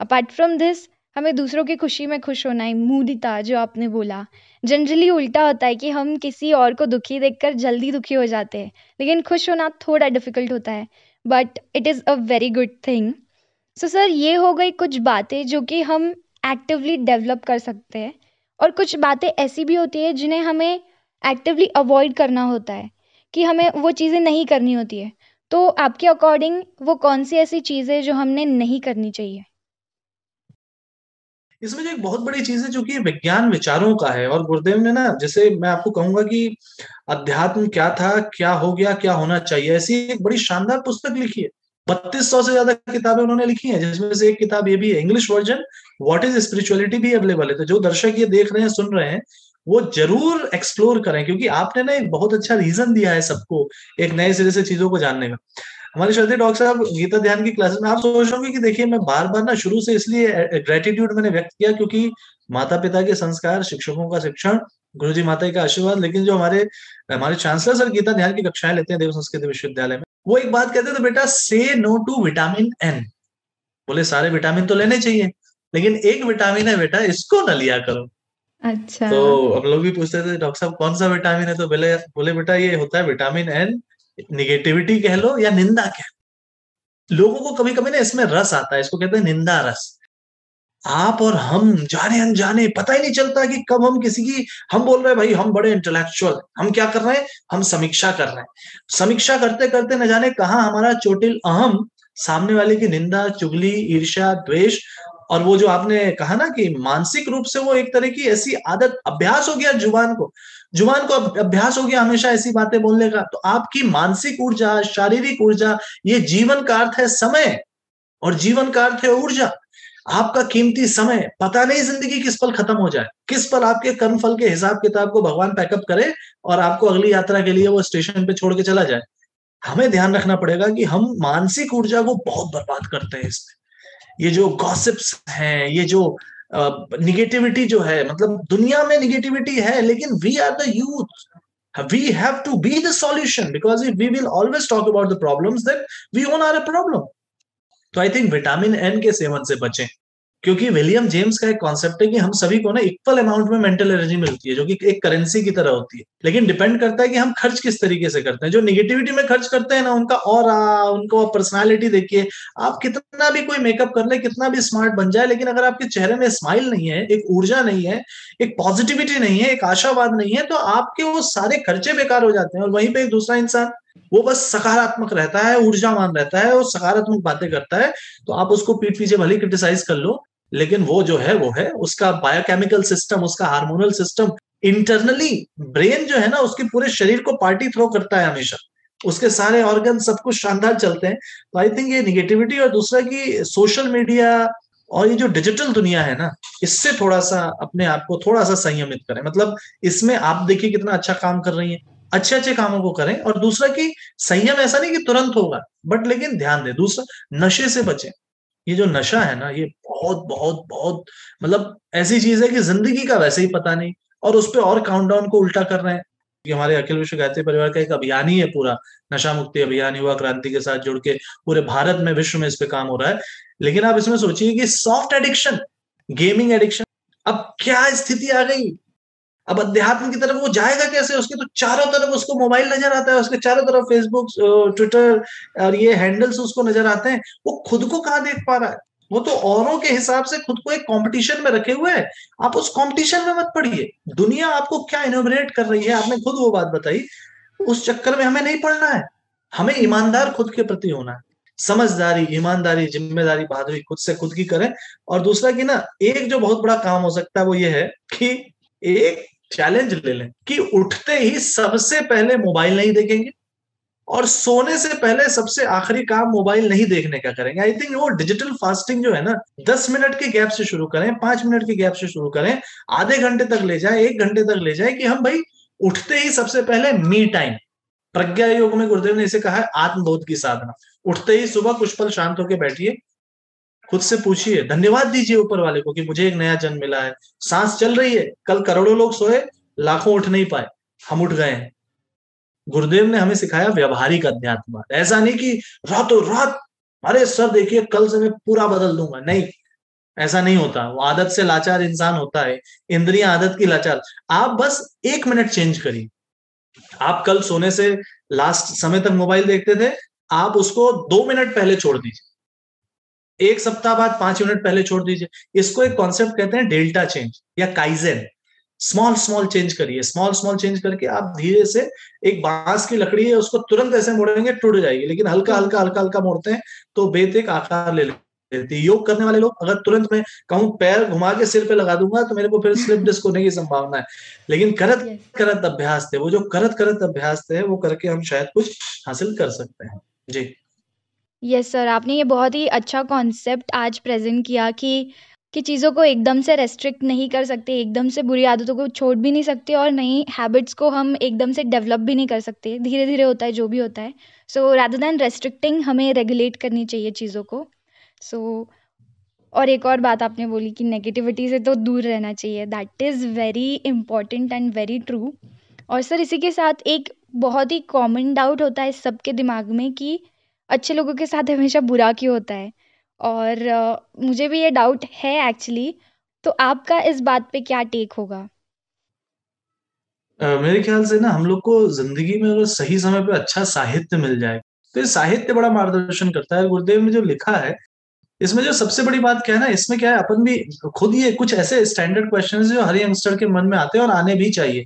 अपार्ट फ्रॉम दिस हमें दूसरों की खुशी में खुश होना है मूडिता जो आपने बोला। जनरली उल्टा होता है कि हम किसी और को दुखी देखकर जल्दी दुखी हो जाते हैं, लेकिन खुश होना थोड़ा डिफ़िकल्ट होता है। But it is a very good thing so sir ये हो गई कुछ बातें जो कि हम एक्टिवली डेवलप कर सकते हैं, और कुछ बातें ऐसी भी होती है जिन्हें हमें एक्टिवली अवॉइड करना होता है, कि हमें वो चीज़ें नहीं करनी होती है। तो आपके अकॉर्डिंग वो कौन सी ऐसी चीज़ है जो हमने नहीं करनी चाहिए? इसमें जो एक बहुत बड़ी चीज़ है, जो कि विज्ञान विचारों का है, और गुरुदेव ने ना, जैसे मैं आपको कहूँगा कि अध्यात्म क्या था, क्या हो गया, क्या होना चाहिए, ऐसी एक बड़ी शानदार पुस्तक लिखी है। बत्तीस सौ से ज़्यादा किताबें उन्होंने लिखी हैं, जिसमें से एक किताब ये भी है English version what is spirituality भी अवेलेबल है? तो जो दर्शक ये देख रहे हैं, सुन रहे हैं वो ज़रूर एक्सप्लोर करें, क्योंकि आपने ना एक बहुत अच्छा रीजन दिया है सबको, एक नए सिरे से चीज़ों को जानने का। हमारे श्रद्धे डॉक्टर साहब, गीता ध्यान की क्लासेस में आप सोच रहे कि देखिए मैं बार बार ना शुरू से इसलिए ग्रेटिट्यूड मैंने व्यक्त किया क्योंकि माता पिता के संस्कार, शिक्षकों का शिक्षण गुरु जी माता का आशीर्वाद, लेकिन जो हमारे हमारे चांसलर सर गीता ध्यान की कक्षाएँ लेते हैं देव संस्कृत विश्वविद्यालय में, वो एक बात कहते थे बेटा से नो टू विटामिन एन बोले, सारे विटामिन तो लेने चाहिए, लेकिन एक विटामिन है बेटा, इसको न लिया करो। अच्छा। तो हम लोग भी पूछते थे, डॉक्टर साहब, कौन सा विटामिन है? तो बोले बोले, बेटा, ये होता है विटामिन एन निगेटिविटी कह लो या निंदा कह लो. लोगों को कभी कभी ना इसमें रस आता है, इसको कहते हैं निंदा रस। आप और हम जाने अनजाने, पता ही नहीं चलता कि कब हम किसी की, हम बोल रहे हैं, भाई, हम बड़े इंटेलेक्चुअल हम क्या कर रहे हैं? हम समीक्षा कर रहे हैं। समीक्षा करते करते न जाने कहा हमारा चोटिल अहम, सामने वाले की निंदा, चुगली, ईर्ष्या, द्वेष और वो जो आपने कहा ना कि मानसिक रूप से वो एक तरह की ऐसी आदत, अभ्यास हो गया ज़ुबान को। ज़ुबान को अभ्यास हो गया हमेशा ऐसी बातें बोलने का। तो आपकी मानसिक ऊर्जा, शारीरिक ऊर्जा, ये जीवन का अर्थ है समय। और जीवन का अर्थ है ऊर्जा। आपका कीमती समय, पता नहीं ज़िंदगी किस पल खत्म हो जाए। किस पल आपके कर्म फल के हिसाब किताब को भगवान पैकअप करे और आपको अगली यात्रा के लिए वो स्टेशन पे छोड़ के चला जाए। हमें ध्यान रखना पड़ेगा कि हम मानसिक ऊर्जा को बहुत बर्बाद करते हैं इसमें। ये जो गॉसिप्स हैं, ये जो निगेटिविटी जो है मतलब दुनिया में निगेटिविटी है, लेकिन we are the youth we have to be the solution because if we will always talk about the problems then we own are a problem तो आई थिंक विटामिन एन के सेवन से बचें। क्योंकि विलियम जेम्स का एक concept है कि हम सभी को ना इक्वल अमाउंट में मेंटल एनर्जी मिलती है, जो कि एक करेंसी की तरह होती है। लेकिन डिपेंड करता है कि हम खर्च किस तरीके से करते हैं। जो निगेटिविटी में खर्च करते हैं ना, उनका और उनको पर्सनैलिटी देखिए, आप कितना भी कोई मेकअप कर ले, कितना भी स्मार्ट बन जाए, लेकिन अगर आपके चेहरे में स्माइल नहीं है, एक ऊर्जा नहीं है, एक पॉजिटिविटी नहीं है, एक आशावाद नहीं है तो आपके वो सारे खर्चे बेकार हो जाते हैं। और वहीं पर एक दूसरा इंसान, वो बस सकारात्मक रहता है, ऊर्जावान रहता है, और सकारात्मक बातें करता है तो आप उसको पीठ पीछे भले क्रिटिसाइज कर लो लेकिन वो जो है, वो है उसका बायोकेमिकल सिस्टम उसका हार्मोनल सिस्टम इंटरनली ब्रेन जो है ना, उसके पूरे शरीर को पार्टी थ्रो करता है हमेशा। उसके सारे ऑर्गन सब कुछ शानदार चलते हैं। तो आई थिंक ये निगेटिविटी और दूसरा कि सोशल मीडिया और ये जो डिजिटल दुनिया है ना, इससे थोड़ा सा अपने आप को थोड़ा सा संयमित करें। मतलब इसमें आप देखिए कितना अच्छा काम कर रही है अच्छे अच्छे कामों को करें। और दूसरा कि संयम ऐसा नहीं कि तुरंत होगा बट लेकिन ध्यान दें, दूसरा नशे से बचें। ये जो नशा है ना, ये बहुत बहुत बहुत मतलब ऐसी चीज़ है कि ज़िंदगी का वैसे ही पता नहीं और उस पर और काउंटडाउन को उल्टा कर रहे हैं। कि हमारे अखिल विश्व गायत्री परिवार का एक अभियान ही है पूरा नशा मुक्ति अभियान, युवा क्रांति के साथ जुड़ के पूरे भारत में, विश्व में इस पे काम हो रहा है। लेकिन आप इसमें सोचिए कि सॉफ्ट एडिक्शन गेमिंग एडिक्शन अब क्या स्थिति आ गई? अब अध्यात्म की तरफ़ वो जाएगा कैसे? उसके तो चारों तरफ़ उसको मोबाइल नज़र आता है, उसके चारों तरफ़ फेसबुक ट्विटर और ये हैंडल्स उसको नज़र आते हैं। वो खुद को कहाँ देख पा रहा है? वो तो औरों के हिसाब से खुद को एक कंपटीशन में रखे हुए है। आप उस कंपटीशन में मत पढ़िए दुनिया आपको क्या इनोग्रेट कर रही है? आपने खुद वो बात बताई। उस चक्कर में हमें नहीं पढ़ना है। हमें ईमानदार खुद के प्रति होना है। समझदारी, ईमानदारी, ज़िम्मेदारी बहादुरी खुद से खुद की करें। और दूसरा कि ना, एक जो बहुत बड़ा काम हो सकता है वो ये है कि एक चैलेंज ले लें कि उठते ही सबसे पहले मोबाइल नहीं देखेंगे और सोने से पहले सबसे आखिरी काम मोबाइल नहीं देखने का करेंगे। आई थिंक वो डिजिटल फास्टिंग जो है ना, दस मिनट के गैप से शुरू करें, पाँच मिनट के गैप से शुरू करें, आधे घंटे तक ले जाए, एक घंटे तक ले जाए कि हम भाई उठते ही सबसे पहले मी टाइम प्रज्ञा योग में गुरुदेव ने इसे कहा है, आत्मबोध की साधना। उठते ही सुबह कुछ पल शांत होकर बैठिए खुद से पूछिए, धन्यवाद दीजिए ऊपर वाले को कि मुझे एक नया जन्म मिला है। सांस चल रही है, कल करोड़ों लोग सोए, लाखों उठ नहीं पाए, हम उठ गए हैं। गुरुदेव ने हमें सिखाया व्यवहारिक अध्यात्म। ऐसा नहीं कि रातों रात, अरे सर देखिए, कल से मैं पूरा बदल दूँगा। नहीं, ऐसा नहीं होता। वो आदत से लाचार इंसान होता है, इंद्रिया आदत की लाचार। आप बस एक मिनट चेंज करिए। आप कल सोने से लास्ट समय तक मोबाइल देखते थे, आप उसको दो मिनट पहले छोड़ दीजिए। एक सप्ताह बाद पाँच मिनट पहले छोड़ दीजिए। इसको एक कॉन्सेप्ट कहते हैं डेल्टा चेंज या काइजेन स्मॉल स्मॉल चेंज करिए। स्मॉल स्मॉल चेंज करके आप धीरे से एक बाँस की लकड़ी है उसको तुरंत ऐसे मोड़ेंगे टूट जाएगी। लेकिन हल्का हल्का हल्का हल्का मोड़ते हैं तो बेत एक आकार ले लेती है। योग करने वाले लोग अगर तुरंत मैं कहूँ पैर घुमा के सिर पे लगा दूँगा तो मेरे को फिर स्लिप डिस्क होने की संभावना है। लेकिन करत करत अभ्यास थे वो जो करत करत अभ्यास थे वो करके हम शायद कुछ हासिल कर सकते हैं। जी। यस सर आपने ये बहुत ही अच्छा कॉन्सेप्ट आज प्रेजेंट किया कि कि चीज़ों को एकदम से रेस्ट्रिक्ट नहीं कर सकते एकदम से बुरी आदतों को छोड़ भी नहीं सकते और नई हैबिट्स को हम एकदम से डेवलप भी नहीं कर सकते। धीरे धीरे होता है जो भी होता है। सो रादर दैन रेस्ट्रिक्टिंग हमें रेगुलेट करनी चाहिए चीज़ों को। सो so, और एक और बात आपने बोली कि नेगेटिविटी से तो दूर रहना चाहिए। That is very important and very true और सर इसी के साथ एक बहुत ही कॉमन डाउट होता है सबके दिमाग में कि अच्छे लोगों के साथ हमेशा बुरा क्यों होता है? और मुझे भी ये डाउट है एक्चुअली तो आपका इस बात पे क्या टेक होगा? uh, मेरे ख्याल से ना हम लोग को ज़िंदगी में अगर सही समय पे अच्छा साहित्य मिल जाए तो ये साहित्य बड़ा मार्गदर्शन करता है। गुरुदेव ने जो लिखा है इसमें जो सबसे बड़ी बात क्या है ना इसमें क्या है अपन भी खुद ये कुछ ऐसे स्टैंडर्ड क्वेश्चन जो हर यंगस्टर के मन में आते हैं और आने भी चाहिए।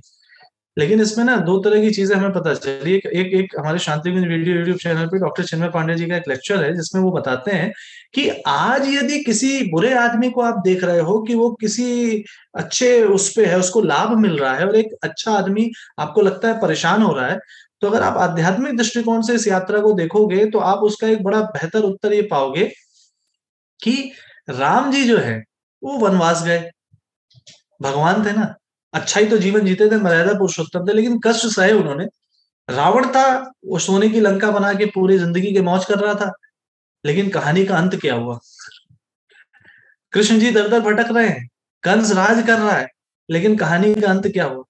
लेकिन इसमें ना दो तरह की चीज़ें हमें पता चली। एक एक, एक हमारे शांति वीडियो यूट्यूब चैनल पे डॉक्टर चिन्मय पांडे जी का एक लेक्चर है जिसमें वो बताते हैं कि आज यदि किसी बुरे आदमी को आप देख रहे हो कि वो किसी अच्छे उस पे है उसको लाभ मिल रहा है और एक अच्छा आदमी आपको लगता है परेशान हो रहा है तो अगर आप आध्यात्मिक दृष्टिकोण से इस यात्रा को देखोगे तो आप उसका एक बड़ा बेहतर उत्तर ये पाओगे कि राम जी जो है वो वनवास गए। भगवान थे ना। अच्छा ही तो जीवन जीते थे, मर्यादा पुरुषोत्तम थे, लेकिन कष्ट सहे उन्होंने। रावण था वो सोने की लंका बना के पूरी ज़िंदगी के मौज कर रहा था, लेकिन कहानी का अंत क्या हुआ? कृष्ण जी दर दर भटक रहे हैं, कंस राज कर रहा है, लेकिन कहानी का अंत क्या हुआ?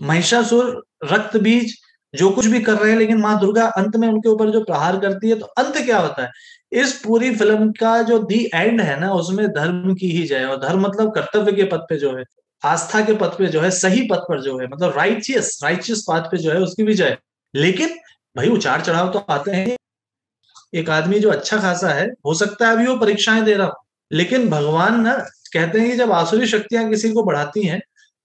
महिषासुर रक्त बीज जो कुछ भी कर रहे हैं, लेकिन माँ दुर्गा अंत में उनके ऊपर जो प्रहार करती है तो अंत क्या होता है? इस पूरी फ़िल्म का जो दी एंड है ना, उसमें धर्म की ही जय और धर्म मतलब कर्तव्य के पद पे जो है। आस्था के पथ पे जो है, सही पथ पर जो है मतलब राइचियस राइचियस पाथ पे जो है, उसकी विजय लेकिन भाई उचार चढ़ाव तो आते हैं। एक आदमी जो अच्छा खासा है, हो सकता है अभी वो परीक्षाएँ दे रहा हो, लेकिन भगवान ना कहते हैं कि जब आसुरी शक्तियाँ किसी को बढ़ाती हैं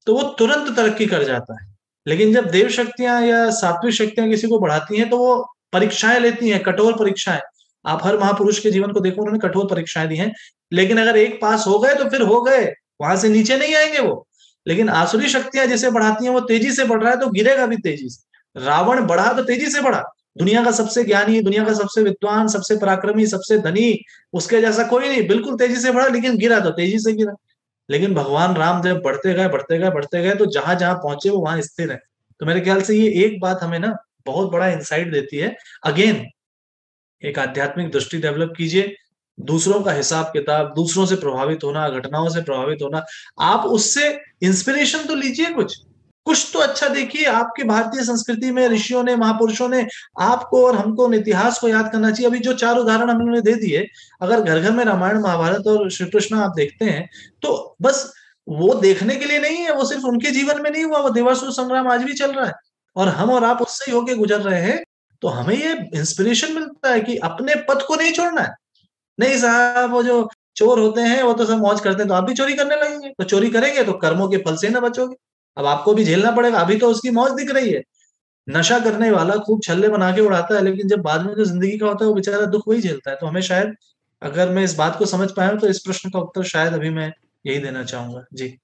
तो वो तुरंत तरक्की कर जाता है। लेकिन जब देव शक्तियाँ या सात्विक शक्तियाँ किसी को बढ़ाती हैं तो वो परीक्षाएँ लेती हैं, कठोर परीक्षाएँ। आप हर महापुरुष के जीवन को देखो, उन्होंने कठोर परीक्षाएँ दी हैं। लेकिन अगर एक पास हो गए तो फिर हो गए। वहाँ से नीचे नहीं आएँगे वो। लेकिन आसुरी शक्तियाँ जैसे बढ़ाती हैं, वो तेज़ी से बढ़ रहा है तो गिरेगा भी तेज़ी से। रावण बढ़ा तो तेज़ी से बढ़ा। दुनिया का सबसे ज्ञानी, दुनिया का सबसे विद्वान, सबसे पराक्रमी, सबसे धनी, उसके जैसा कोई नहीं। बिल्कुल तेज़ी से बढ़ा, लेकिन गिरा तो तेज़ी से गिरा। लेकिन भगवान राम जब बढ़ते गए बढ़ते गए बढ़ते गए तो जहाँ जहाँ पहुँचे, वो वहाँ स्थिर है। तो मेरे ख्याल से ये एक बात हमें ना, बहुत बड़ा इंसाइट देती है। अगेन एक आध्यात्मिक दृष्टि डेवलप कीजिए। दूसरों का हिसाब किताब, दूसरों से प्रभावित होना, घटनाओं से प्रभावित होना, आप उससे इंस्पिरेशन तो लीजिए कुछ। कुछ तो अच्छा देखिए, आपके भारतीय संस्कृति में ऋषियों ने, महापुरुषों ने आपको और हमको इतिहास को याद करना चाहिए। अभी जो चार उदाहरण हमने दे दिए, अगर घर घर में रामायण, महाभारत और श्री कृष्ण आप देखते हैं तो बस वो देखने के लिए नहीं है, वो सिर्फ़ उनके जीवन में नहीं हुआ, वो देवासुर संग्राम आज भी चल रहा है। और हम और आप उससे ही होके गुजर रहे हैं तो हमें ये इंस्पिरेशन मिलता है कि अपने पथ को नहीं छोड़ना है। नहीं साहब वो जो चोर होते हैं वो तो सब मौज करते हैं तो आप भी चोरी करने लगेंगे। तो चोरी करेंगे तो कर्मों के फल से ना बचोगे। अब आपको भी झेलना पड़ेगा अभी तो उसकी मौज दिख रही है। नशा करने वाला खूब छल्ले बना के उड़ाता है लेकिन जब बाद में जो ज़िंदगी का होता है वो बेचारा दुख वही झेलता है। तो हमें शायद अगर मैं इस बात को समझ पाया तो इस प्रश्न का उत्तर शायद अभी मैं यही देना चाहूँगा। जी।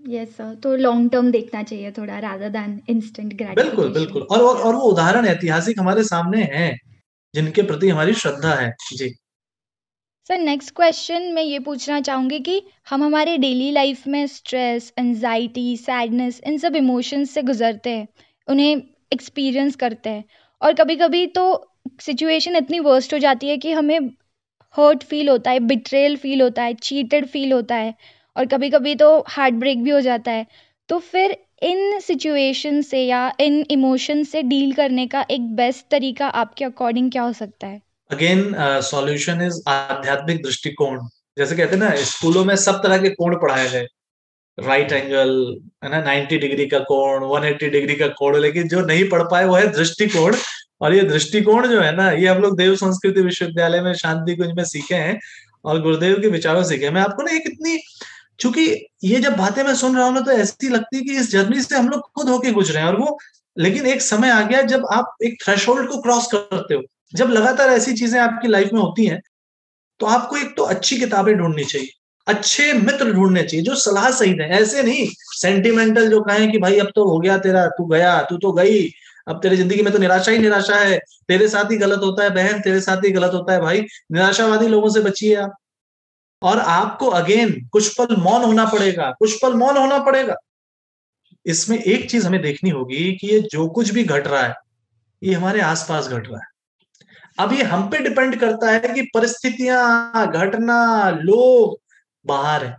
यस सर तो लॉन्ग टर्म देखना चाहिए थोड़ा रादर देन इंस्टेंट बिल्कुल बिल्कुल। और और वो उदाहरण ऐतिहासिक हमारे सामने हैं जिनके प्रति हमारी श्रद्धा है। जी। सर नेक्स्ट क्वेश्चन मैं ये पूछना चाहूँगी कि हम हमारे डेली लाइफ में स्ट्रेस एनजाइटी सैडनेस इन सब इमोशंस से गुजरते हैं, उन्हें एक्सपीरियंस करते हैं और कभी कभी तो सिचुएशन इतनी वर्स्ट हो जाती है कि हमें हर्ट फील होता है बिट्रेल फील होता है चीटेड फील होता है और कभी कभी तो हार्ट ब्रेक भी हो जाता है। तो फिर इन सिचुएशन से या इन इमोशन से डील करने का एक बेस्ट तरीका आपके अकॉर्डिंग क्या हो सकता है? अगेन सॉल्यूशन इज़ आध्यात्मिक दृष्टिकोण। जैसे कहते हैं ना, स्कूलों में सब तरह के कोण पढ़ाए गए। राइट एंगल है ना 90 डिग्री का कोण 180 डिग्री का कोण, लेकिन जो नहीं पढ़ पाए वो है दृष्टिकोण। और ये दृष्टिकोण जो है ना, ये हम लोग देव संस्कृति विश्वविद्यालय में शांति कुंज में सीखे हैं और गुरुदेव के विचारों सीखे मैं आपको ना एक इतनी, चूँकि ये जब बातें मैं सुन रहा हूँ ना तो ऐसी लगती है कि इस जर्नी से हम लोग खुद होके गुजरे हैं और वो, लेकिन एक समय आ गया जब आप एक थ्रेश को क्रॉस करते हो। जब लगातार ऐसी चीज़ें आपकी लाइफ में होती हैं तो आपको एक तो अच्छी किताबें ढूंढनी चाहिए, अच्छे मित्र ढूँढने चाहिए, जो सलाह सही दें। ऐसे नहीं सेंटिमेंटल जो कहें कि भाई, अब तो हो गया तेरा, तू गया, तू तो गई, अब तेरी ज़िंदगी में तो निराशा ही निराशा है, तेरे साथ ही गलत होता है बहन, तेरे साथ ही गलत होता है भाई, निराशावादी लोगों से बचिए आप। और आपको अगेन कुछ पल मौन होना पड़ेगा, कुछ पल मौन होना पड़ेगा। इसमें एक चीज़ हमें देखनी होगी कि ये जो कुछ भी घट रहा है, ये हमारे आसपास घट रहा है। अब ये हम पे डिपेंड करता है कि परिस्थितियाँ, घटना, लोग बाहर है।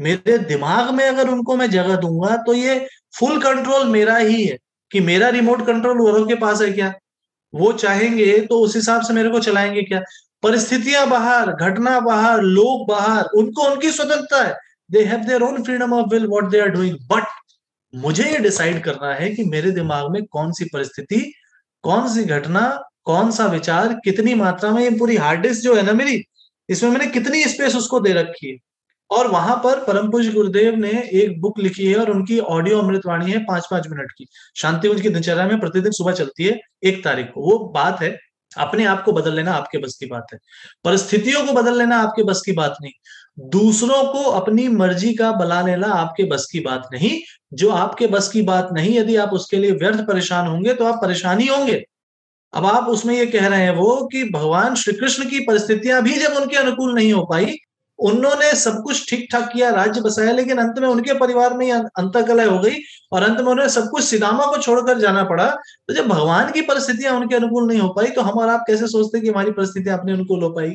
मेरे दिमाग में अगर उनको मैं जगह दूँगा तो ये फुल कंट्रोल मेरा ही है कि मेरा रिमोट कंट्रोल वो के पास है क्या? वो चाहेंगे तो उस हिसाब से मेरे को चलाएँगे क्या? परिस्थितियाँ बाहर, घटना बाहर, लोग बाहर, उनको उनकी स्वतंत्रता है। They have their own freedom of will what they are doing but मुझे ये डिसाइड करना है कि मेरे दिमाग में कौन सी परिस्थिति कौन सी घटना, कौन सा विचार, कितनी मात्रा में ये पूरी हार्ड डिस्क जो है ना मेरी, इसमें मैंने कितनी स्पेस उसको दे रखी है? और वहाँ पर परम पूज गुरुदेव ने एक बुक लिखी है और उनकी ऑडियो अमृतवाणी है पाँच पाँच मिनट की। शांति की दिनचर्या में प्रतिदिन सुबह चलती है एक तारीख को। वो बात है, अपने आप को बदल लेना आपके बस की बात है। परिस्थितियों को बदल लेना आपके बस की बात नहीं। दूसरों को अपनी मर्ज़ी का बला लेना आपके बस की बात नहीं। जो आपके बस की बात नहीं, यदि आप उसके लिए व्यर्थ परेशान होंगे तो आप परेशानी होंगे। अब आप उसमें ये कह रहे हैं वो कि भगवान श्री कृष्ण की परिस्थितियाँ भी जब उनके अनुकूल नहीं हो पाई, उन्होंने सब कुछ ठीक ठाक किया, राज्य बसाया, लेकिन अंत में उनके परिवार में अंतकलय हो गई और अंत में उन्हें सब कुछ सिदामा को छोड़कर जाना पड़ा। तो जब भगवान की परिस्थितियाँ उनके अनुकूल नहीं हो पाई तो हम और आप कैसे सोचते कि हमारी परिस्थितियाँ अपने अनुकूल हो पाई?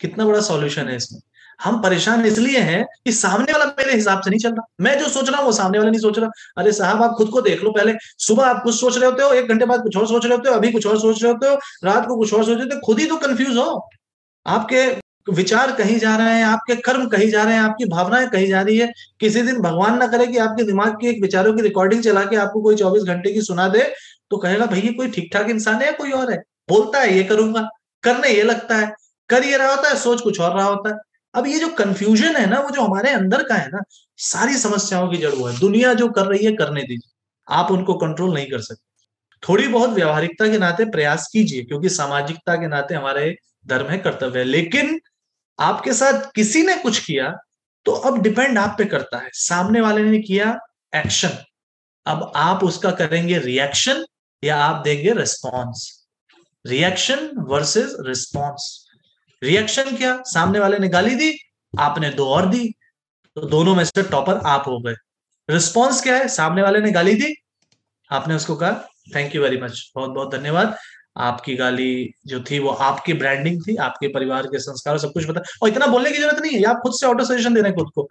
कितना बड़ा सॉल्यूशन है इसमें। हम परेशान इसलिए हैं कि सामने वाला मेरे हिसाब से नहीं चल रहा। मैं जो सोच रहा हूँ, वो सामने वाला नहीं सोच रहा। अरे साहब, आप खुद को देख लो पहले। सुबह आप कुछ सोच रहे होते हो, एक घंटे बाद कुछ और सोच रहे होते हो, अभी कुछ और सोच रहे होते हो, रात को कुछ और सोच रहे हो, खुद ही तो कंफ्यूज हो। आपके विचार कहीं जा रहे हैं, आपके कर्म कहीं जा रहे हैं, आपकी भावनाएँ कहीं जा रही है। किसी दिन भगवान ना करे कि आपके दिमाग की एक विचारों की रिकॉर्डिंग चला के आपको कोई चौबीस घंटे की सुना दे तो कहेगा भैया कोई ठीक ठाक इंसान है या कोई और है? बोलता है, ये करूँगा। करने ये लगता है। कर ये रहा होता है, सोच कुछ और रहा होता है। अब ये जो कंफ्यूजन है ना, वो जो हमारे अंदर का है ना, सारी समस्याओं की जड़ वो है। दुनिया जो कर रही है, करने दीजिए। आप उनको कंट्रोल नहीं कर सकते। थोड़ी बहुत व्यवहारिकता के नाते प्रयास कीजिए, क्योंकि सामाजिकता के नाते हमारे धर्म है, कर्तव्य है। लेकिन आपके साथ किसी ने कुछ किया तो अब डिपेंड आप पे करता है। सामने वाले ने किया एक्शन अब आप उसका करेंगे रिएक्शन या आप देंगे response reaction versus response reaction क्या, सामने वाले ने गाली दी, आपने दो और दी तो दोनों में से टॉपर आप हो गए। रिस्पॉन्स क्या है? सामने वाले ने गाली दी, आपने उसको कहा थैंक यू वेरी मच बहुत बहुत धन्यवाद, आपकी गाली जो थी वो आपकी ब्रांडिंग थी, आपके परिवार के संस्कार, सब कुछ पता और इतना बोलने की ज़रूरत नहीं है आप खुद से ऑटो सजेशन दे रहे हैं खुद को।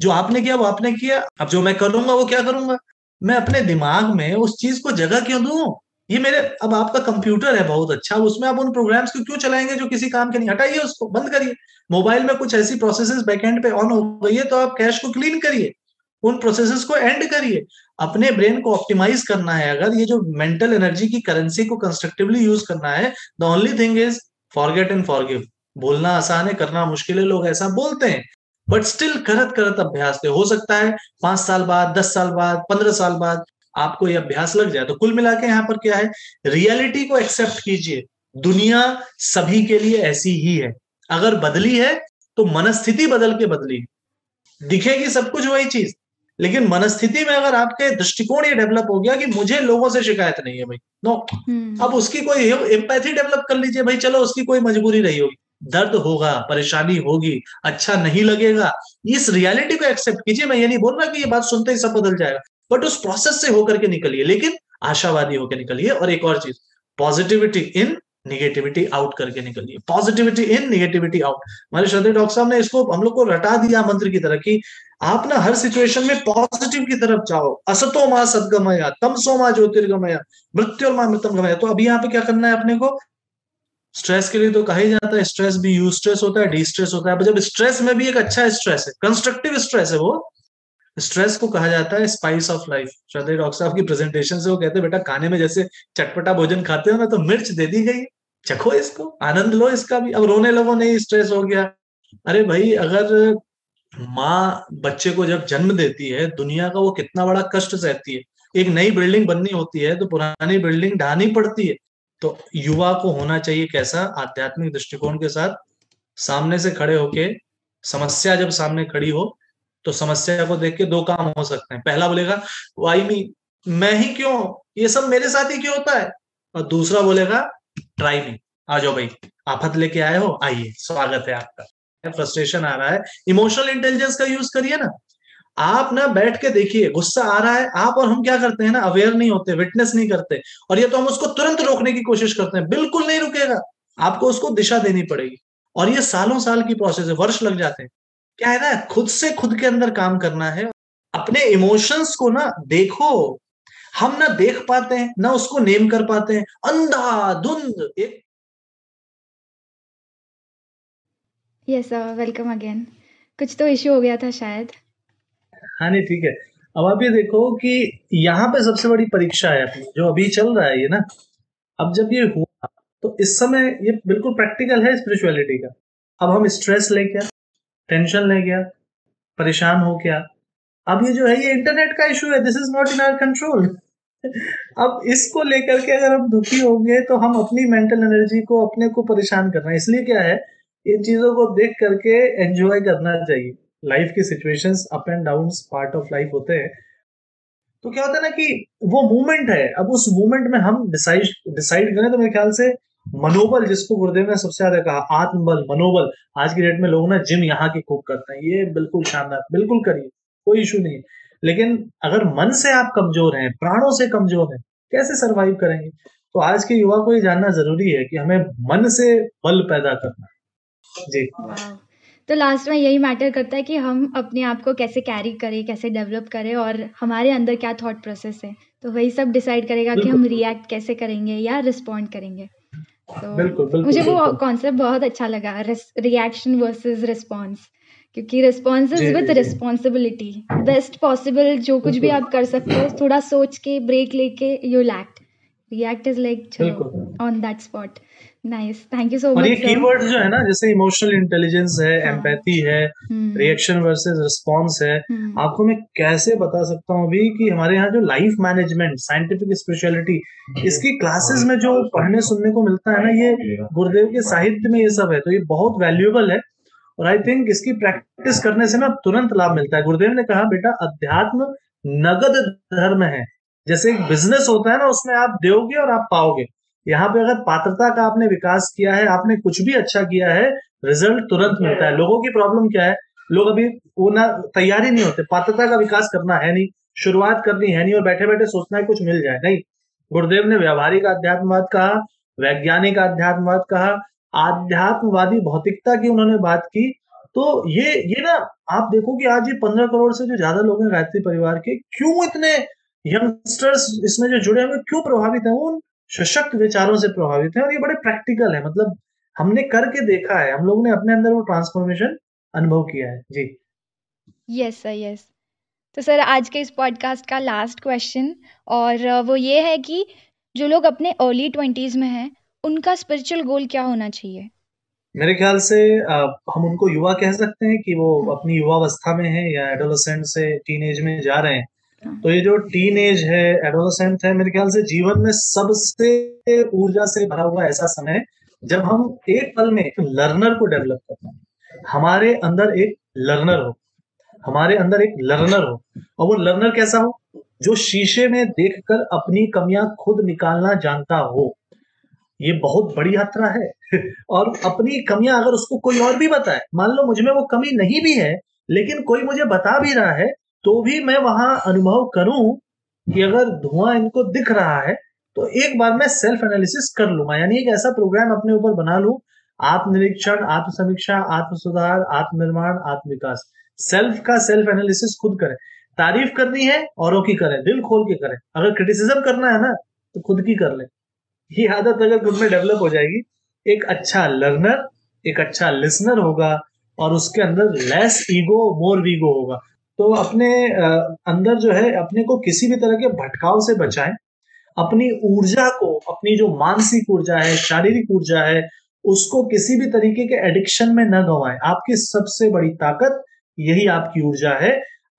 जो आपने किया, वो आपने किया, अब जो मैं करूँगा, वो क्या करूँगा? मैं अपने दिमाग में उस चीज़ को जगह क्यों दू? ये मेरे, अब आपका कंप्यूटर है बहुत अच्छा उसमें आप उन प्रोग्राम्स को क्यों चलाएँगे जो किसी काम के नहीं? हटाइए उसको, बंद करिए। मोबाइल में कुछ ऐसी प्रोसेस बैकएंड पे ऑन हो गई है तो आप कैश को क्लीन करिए। उन प्रोसेसेस को एंड करिए। अपने ब्रेन को ऑप्टिमाइज करना है अगर, ये जो मेंटल एनर्जी की करेंसी को कंस्ट्रक्टिवली यूज़ करना है the only thing is forget and forgive बोलना आसान है, करना मुश्किल है, लोग ऐसा बोलते हैं। बट स्टिल करत करत अभ्यास हो सकता है पाँच साल बाद, दस साल बाद, पंद्रह साल बाद आपको ये अभ्यास लग जाए तो कुल मिला के यहाँ पर क्या है? रियलिटी को एक्सेप्ट कीजिए। दुनिया सभी के लिए ऐसी ही है। अगर बदली है तो मनस्थिति बदल के बदली। दिखेगी सब कुछ वही चीज़ लेकिन मनस्थिति में अगर आपके दृष्टिकोण ये डेवलप हो गया कि मुझे लोगों से शिकायत नहीं है भाई नो हम्म। अब उसकी कोई एम्पैथी डेवलप कर लीजिए भाई चलो उसकी कोई मजबूरी नहीं होगी। दर्द होगा परेशानी होगी अच्छा नहीं लगेगा। इस रियलिटी को एक्सेप्ट कीजिए। मैं ये नहीं बोल रहा कि ये बात सुनते ही सब बदल जाएगा। बट उस प्रोसेस से होकर के निकलिए। लेकिन आशावादी होकर निकलिए और एक और चीज़ पॉजिटिविटी इन निगेटिविटी आउट करके निकलिए। पॉजिटिविटी इन निगेटिविटी आउट हमारे श्रद्धे डॉक्टर साहब ने इसको हम लोग को रटा दिया मंत्र की तरह की आप ना हर सिचुएशन में पॉजिटिव की तरफ़ जाओ। असतो माँ सदगमया तमसो माँ ज्योतिर्गमया, मृत्यु और माँ मृतम गमया। तो अभी यहाँ पे क्या करना है अपने को? स्ट्रेस के लिए तो कहा ही जाता है स्ट्रेस भी यू स्ट्रेस होता है डी स्ट्रेस होता है। जब स्ट्रेस में भी एक अच्छा स्ट्रेस है कंस्ट्रक्टिव स्ट्रेस है वो स्ट्रेस को कहा जाता है स्पाइस ऑफ़ लाइफ श्रद्धे डॉक्टर साहब की प्रेजेंटेशन से वो कहते हैं, बेटा, खाने में जैसे चटपटा भोजन खाते हो ना तो मिर्च दे दी गई, चखो इसको, आनंद लो इसका भी। अब रोने लगो, नहीं स्ट्रेस हो गया। अरे भाई, अगर माँ बच्चे को जब जन्म देती है, दुनिया का वो कितना बड़ा कष्ट सहती है। एक नई बिल्डिंग बननी होती है तो पुरानी बिल्डिंग ढानी पड़ती है। तो युवा को होना चाहिए कैसा? आध्यात्मिक दृष्टिकोण के साथ सामने से खड़े होके, समस्या जब सामने खड़ी हो तो समस्या को देख के दो काम हो सकते हैं। पहला बोलेगा, वाई मी, मैं ही क्यों? ये सब मेरे साथ ही क्यों होता है? और दूसरा बोलेगा, ट्राई मी, आ जाओ भाई, आफत लेके आए हो, आइए, स्वागत है आपका। फ्रस्ट्रेशन आ रहा है। इमोशनल इंटेलिजेंस का यूज़ करिए ना। आप ना बैठ के देखिए, गुस्सा आ रहा है, आप और हम क्या करते हैं ना, अवेयर नहीं होते, विटनेस नहीं करते, और ये तो हम उसको तुरंत रोकने की कोशिश करते हैं, बिल्कुल नहीं रुकेगा। आपको उसको दिशा देनी पड़ेगी। और ये सालों साल की प्रोसेस है, वर्ष लग जाते हैं। क्या है ना खुद से खुद के अंदर काम करना है। अपने इमोशंस को ना देखो। हम ना देख पाते हैं ना उसको नेम कर पाते हैं। अंधा धुंध एक यस वेलकम अगेन कुछ तो इश्यू हो गया था शायद। हाँ नहीं ठीक है। अब आप ये देखो कि यहाँ पे सबसे बड़ी परीक्षा है अपनी जो अभी चल रहा है ये ना। अब जब ये हुआ तो इस समय ये बिल्कुल प्रैक्टिकल है स्पिरिचुअलिटी का। अब हम स्ट्रेस ले क्या टेंशन ले गया, परेशान हो क्या अब ये जो है, ये इंटरनेट का इशू है this is not in our control अब इसको लेकर के अगर हम दुखी होंगे तो हम अपनी मेंटल एनर्जी को अपने को परेशान करना है। इसलिए क्या है, इन चीज़ों को देख करके एंजॉय करना चाहिए। लाइफ की situations up and down part of life होते हैं। तो क्या होता है ना कि वो मूवमेंट है, अब उस मूवमेंट में हम डिसाइड डिसाइड करें तो मेरे ख्याल से मनोबल जिसको गुरुदेव ने सबसे ज़्यादा कहा आत्मबल मनोबल। आज की डेट में लोग ना जिम यहाँ की खूब करते हैं। ये बिल्कुल शानदार बिल्कुल करिए कोई इशू नहीं लेकिन अगर मन से आप कमज़ोर हैं प्राणों से कमज़ोर हैं कैसे सरवाइव करेंगे? तो आज के युवा को ये जानना ज़रूरी है कि हमें मन से बल पैदा करना है। जी। तो लास्ट में यही मैटर करता है कि हम अपने आप को कैसे कैरी करें कैसे डेवलप करें और हमारे अंदर क्या थॉट प्रोसेस है। तो वही सब डिसाइड करेगा कि हम रिएक्ट कैसे करेंगे या रिस्पॉन्ड करेंगे। तो बिल्कुल, बिल्कुल, मुझे वो कॉन्सेप्ट बहुत अच्छा लगा रिएक्शन वर्सेस रिस्पॉन्स क्योंकि response with responsibility best possible जो कुछ भी आप कर सकते हो थोड़ा सोच के ब्रेक लेके you lacked react is like on that spot nice thank you so much और ये कीवर्ड्स जो है ना जैसे इमोशनल इंटेलिजेंस है एम्पैथी हाँ। है रिएक्शन वर्सेस रिस्पांस है हम्म। आपको मैं कैसे बता सकता हूँ अभी कि हमारे यहाँ जो लाइफ मैनेजमेंट साइंटिफिक स्पेशलिटी इसकी क्लासेस में जो पढ़ने सुनने को मिलता है ना ये गुरुदेव के साहित्य में ये सब है तो ये बहुत वैल्यूएबल है। और आई थिंक इसकी प्रैक्टिस करने से ना तुरंत लाभ मिलता है। गुरुदेव ने कहा बेटा अध्यात्म नगद धर्म है। जैसे एक बिज़नेस होता है ना उसमें आप दोगे और आप पाओगे। यहाँ पे अगर पात्रता का आपने विकास किया है आपने कुछ भी अच्छा किया है रिज़ल्ट तुरंत मिलता है। लोगों की प्रॉब्लम क्या है? लोग अभी वो ना तैयारी नहीं होते। पात्रता का विकास करना है नहीं शुरुआत करनी है नहीं और बैठे बैठे सोचना है कुछ मिल जाए। नहीं गुरुदेव ने व्यवहारिक अध्यात्मवाद कहा वैज्ञानिक अध्यात्मवाद कहा आध्यात्मवादी भौतिकता की उन्होंने बात की। तो ये ये ना आप देखो कि आज ये पंद्रह करोड़ से जो ज़्यादा लोग हैं गायत्री परिवार के क्यों इतने यंगस्टर्स इसमें जो जुड़े हुए क्यों प्रभावित है? उन सशक्त विचारों से प्रभावित है और ये बड़े प्रैक्टिकल है। मतलब हमने करके देखा है हम लोगों ने अपने अंदर वो ट्रांसफॉर्मेशन अनुभव किया है। जी। यस सर यस तो सर आज के इस पॉडकास्ट का लास्ट क्वेश्चन और वो ये है कि जो लोग अपने अर्ली ट्वेंटीज में हैं उनका स्पिरिचुअल गोल क्या होना चाहिए? मेरे ख्याल से आ, हम उनको युवा कह सकते हैं कि वो अपनी युवावस्था में है या एडोलसेंट से टीन एज में जा रहे हाँ। तो ये जो टीन एज है एडोलसेंट है, मेरे ख्याल से जीवन में सबसे ऊर्जा से भरा हुआ ऐसा समय जब हम एक पल में लर्नर को डेवलप करते हैं हमारे अंदर एक लर्नर हो, हमारे अंदर एक लर्नर हो, और वो लर्नर कैसा हो? जो शीशे में देखकर अपनी कमियाँ खुद निकालना जानता हो। ये बहुत बड़ी यात्रा है, और अपनी कमियाँ अगर उसको कोई और भी बताए, मान लो मुझमें वो कमी नहीं भी है, लेकिन कोई मुझे बता भी रहा है तो भी मैं वहाँ अनुभव करूँ कि अगर धुआँ इनको दिख रहा है तो एक बार मैं सेल्फ एनालिसिस कर लूँगा। यानी एक ऐसा प्रोग्राम अपने ऊपर बना लू, आत्मनिरीक्षण आत्म समीक्षा आत्म सुधार आत्मनिर्माण आत्म विकास सेल्फ का सेल्फ एनालिसिस खुद करें। तारीफ़ करनी है, औरों की करें। दिल खोल के करें। अगर क्रिटिसिज्म करना है ना तो खुद की कर ले। आदत अगर खुद में डेवलप हो जाएगी, एक अच्छा लर्नर एक अच्छा लिसनर होगा, और उसके अंदर लेस ईगो मोर वीगो होगा। तो अपने अंदर जो है, अपने को किसी भी तरह के भटकाव से बचाएँ। अपनी ऊर्जा को, अपनी जो मानसिक ऊर्जा है, शारीरिक ऊर्जा है, उसको किसी भी तरीके के एडिक्शन में न गवाएँ। आपकी सबसे बड़ी ताकत यही आपकी ऊर्जा है।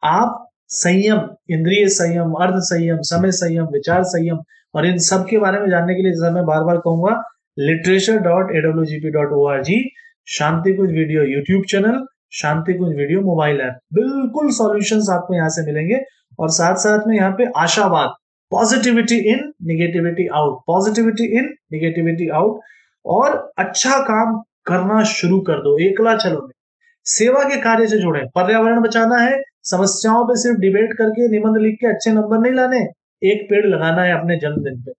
आप संयम, इंद्रिय संयम, अर्ध संयम, समय संयम, विचार संयम और इन सब के बारे में जानने के लिए जैसा मैं बार बार कहूँगा literature dot A W G P dot O R G Shanti Kunj video YouTube channel Shanti Kunj video mobile app बिल्कुल सॉल्यूशन आपको यहाँ से मिलेंगे। और साथ साथ में यहाँ पे आशावाद positivity in negativity out positivity in negativity out और अच्छा काम करना शुरू कर दो, एकला चलो में सेवा के कार्य से जुड़े। पर्यावरण बचाना है, समस्याओं पे सिर्फ़ डिबेट करके निबंध लिख के अच्छे नंबर नहीं लाने। एक पेड़ लगाना है अपने जन्मदिन पे।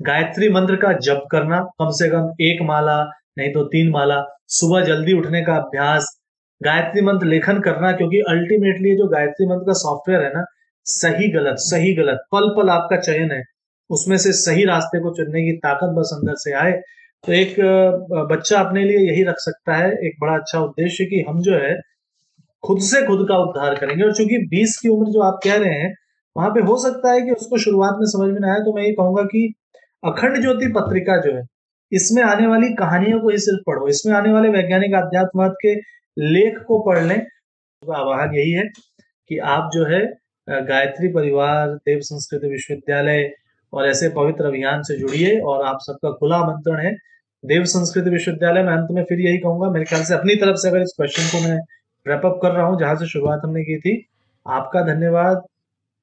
गायत्री मंत्र का जप करना, कम से कम एक माला, नहीं तो तीन माला। सुबह जल्दी उठने का अभ्यास गायत्री मंत्र लेखन करना, क्योंकि अल्टीमेटली जो गायत्री मंत्र का सॉफ्टवेयर है ना, सही गलत सही गलत, पल पल आपका चयन है, उसमें से सही रास्ते को चुनने की ताकत बस अंदर से आए। तो एक बच्चा अपने लिए यही रख सकता है, एक बड़ा अच्छा उद्देश्य कि हम जो है, खुद से खुद का उद्धार करेंगे। और चूँकि 20 की उम्र जो आप कह रहे हैं, वहाँ पे हो सकता है कि उसको शुरुआत में समझ में ना आए तो मैं ये कहूँगा कि अखंड ज्योति पत्रिका जो है, इसमें आने वाली कहानियों को ही सिर्फ़ पढ़ो। इसमें आने वाले वैज्ञानिक अध्यात्मवाद के लेख को पढ़ लें। तो आह्वान यही है कि आप जो है गायत्री परिवार, देव संस्कृत विश्वविद्यालय और ऐसे पवित्र अभियान से जुड़िए और आप सबका खुला आमंत्रण है। देव संस्कृत विश्वविद्यालय में अंत में फिर यही कहूँगा, मेरे ख्याल से अपनी तरफ़ से अगर इस क्वेश्चन को मैं रैपअप कर रहा हूँ, जहाँ से शुरुआत हमने की थी, आपका धन्यवाद।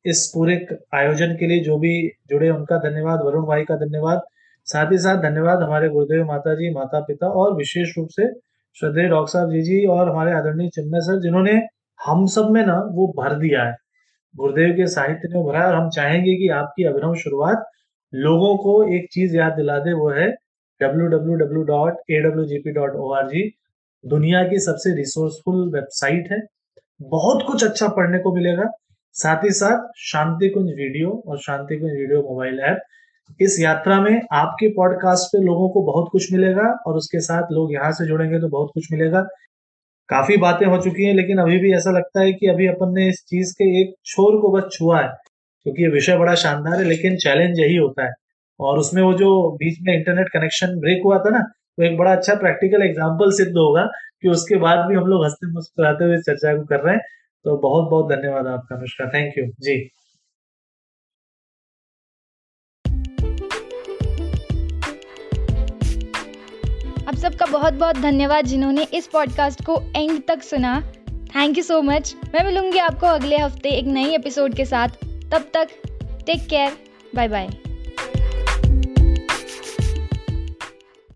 इस पूरे आयोजन के लिए जो भी जुड़े, उनका धन्यवाद, वरुण भाई का धन्यवाद। साथ ही साथ धन्यवाद हमारे गुरुदेव माता जी, माता पिता और विशेष रूप से श्रद्धेय डॉक्टर साहब जी जी और हमारे आदरणीय चिन्मय सर, जिन्होंने हम सब में ना वो भर दिया है। गुरुदेव के साहित्य ने भरा और हम चाहेंगे कि आपकी अभिनव शुरुआत लोगों को एक चीज़ याद दिला दे, वो है www.awgp.org दुनिया की सबसे रिसोर्सफुल वेबसाइट है। बहुत कुछ अच्छा पढ़ने को मिलेगा। साथ ही साथ शांति कुंज वीडियो और Shanti Kunj video mobile app इस यात्रा में आपके पॉडकास्ट पे लोगों को बहुत कुछ मिलेगा और उसके साथ लोग यहाँ से जुड़ेंगे तो बहुत कुछ मिलेगा। काफ़ी बातें हो चुकी हैं, लेकिन अभी भी ऐसा लगता है कि अभी अपन ने इस चीज़ के एक छोर को बस छुआ है, क्योंकि ये विषय बड़ा शानदार है, लेकिन चैलेंज यही होता है। और उसमें वो जो बीच में इंटरनेट कनेक्शन ब्रेक हुआ था ना तो एक बड़ा अच्छा प्रैक्टिकल एग्ज़ाम्पल सिद्ध होगा कि उसके बाद भी हम लोग हँसते मुस्कुराते हुए चर्चा को कर रहे हैं। तो बहुत बहुत धन्यवाद आपका, अनुष्का। थैंक यू जी। सबका बहुत बहुत धन्यवाद जिन्होंने इस पॉडकास्ट को एंड तक सुना। थैंक यू सो मच मैं मिलूँगी आपको अगले हफ़्ते एक नई एपिसोड के साथ। तब तक टेक केयर बाय बाय